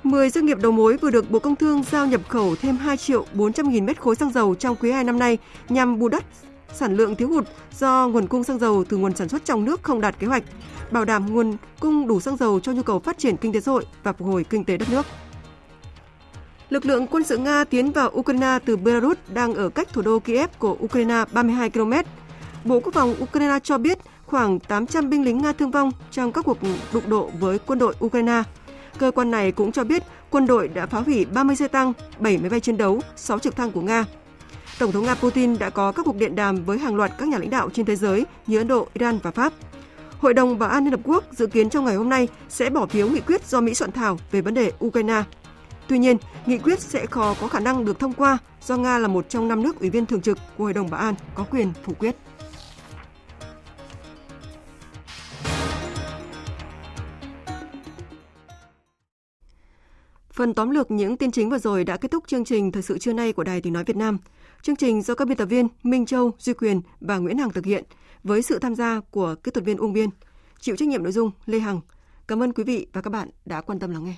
10 doanh nghiệp đầu mối vừa được Bộ Công Thương giao nhập khẩu thêm 2 triệu 400 nghìn mét khối xăng dầu trong quý 2 năm nay nhằm bù đắp sản lượng thiếu hụt do nguồn cung xăng dầu từ nguồn sản xuất trong nước không đạt kế hoạch, bảo đảm nguồn cung đủ xăng dầu cho nhu cầu phát triển kinh tế xã hội và phục hồi kinh tế đất nước. Lực lượng quân sự Nga tiến vào Ukraine từ Belarus đang ở cách thủ đô Kiev của Ukraine 32 km. Bộ Quốc phòng Ukraine cho biết khoảng 800 binh lính Nga thương vong trong các cuộc đụng độ với quân đội Ukraine. Cơ quan này cũng cho biết quân đội đã phá hủy 30 xe tăng, 7 máy bay chiến đấu, 6 trực thăng của Nga. Tổng thống Nga Putin đã có các cuộc điện đàm với hàng loạt các nhà lãnh đạo trên thế giới như Ấn Độ, Iran và Pháp. Hội đồng Bảo an Liên Hợp Quốc dự kiến trong ngày hôm nay sẽ bỏ phiếu nghị quyết do Mỹ soạn thảo về vấn đề Ukraine. Tuy nhiên, nghị quyết sẽ khó có khả năng được thông qua do Nga là một trong năm nước ủy viên thường trực của Hội đồng Bảo an có quyền phủ quyết. Phần tóm lược những tin chính vừa rồi đã kết thúc chương trình Thời sự trưa nay của Đài Tiếng Nói Việt Nam. Chương trình do các biên tập viên Minh Châu, Duy Quyền và Nguyễn Hằng thực hiện với sự tham gia của kỹ thuật viên Uông Biên. Chịu trách nhiệm nội dung Lê Hằng. Cảm ơn quý vị và các bạn đã quan tâm lắng nghe.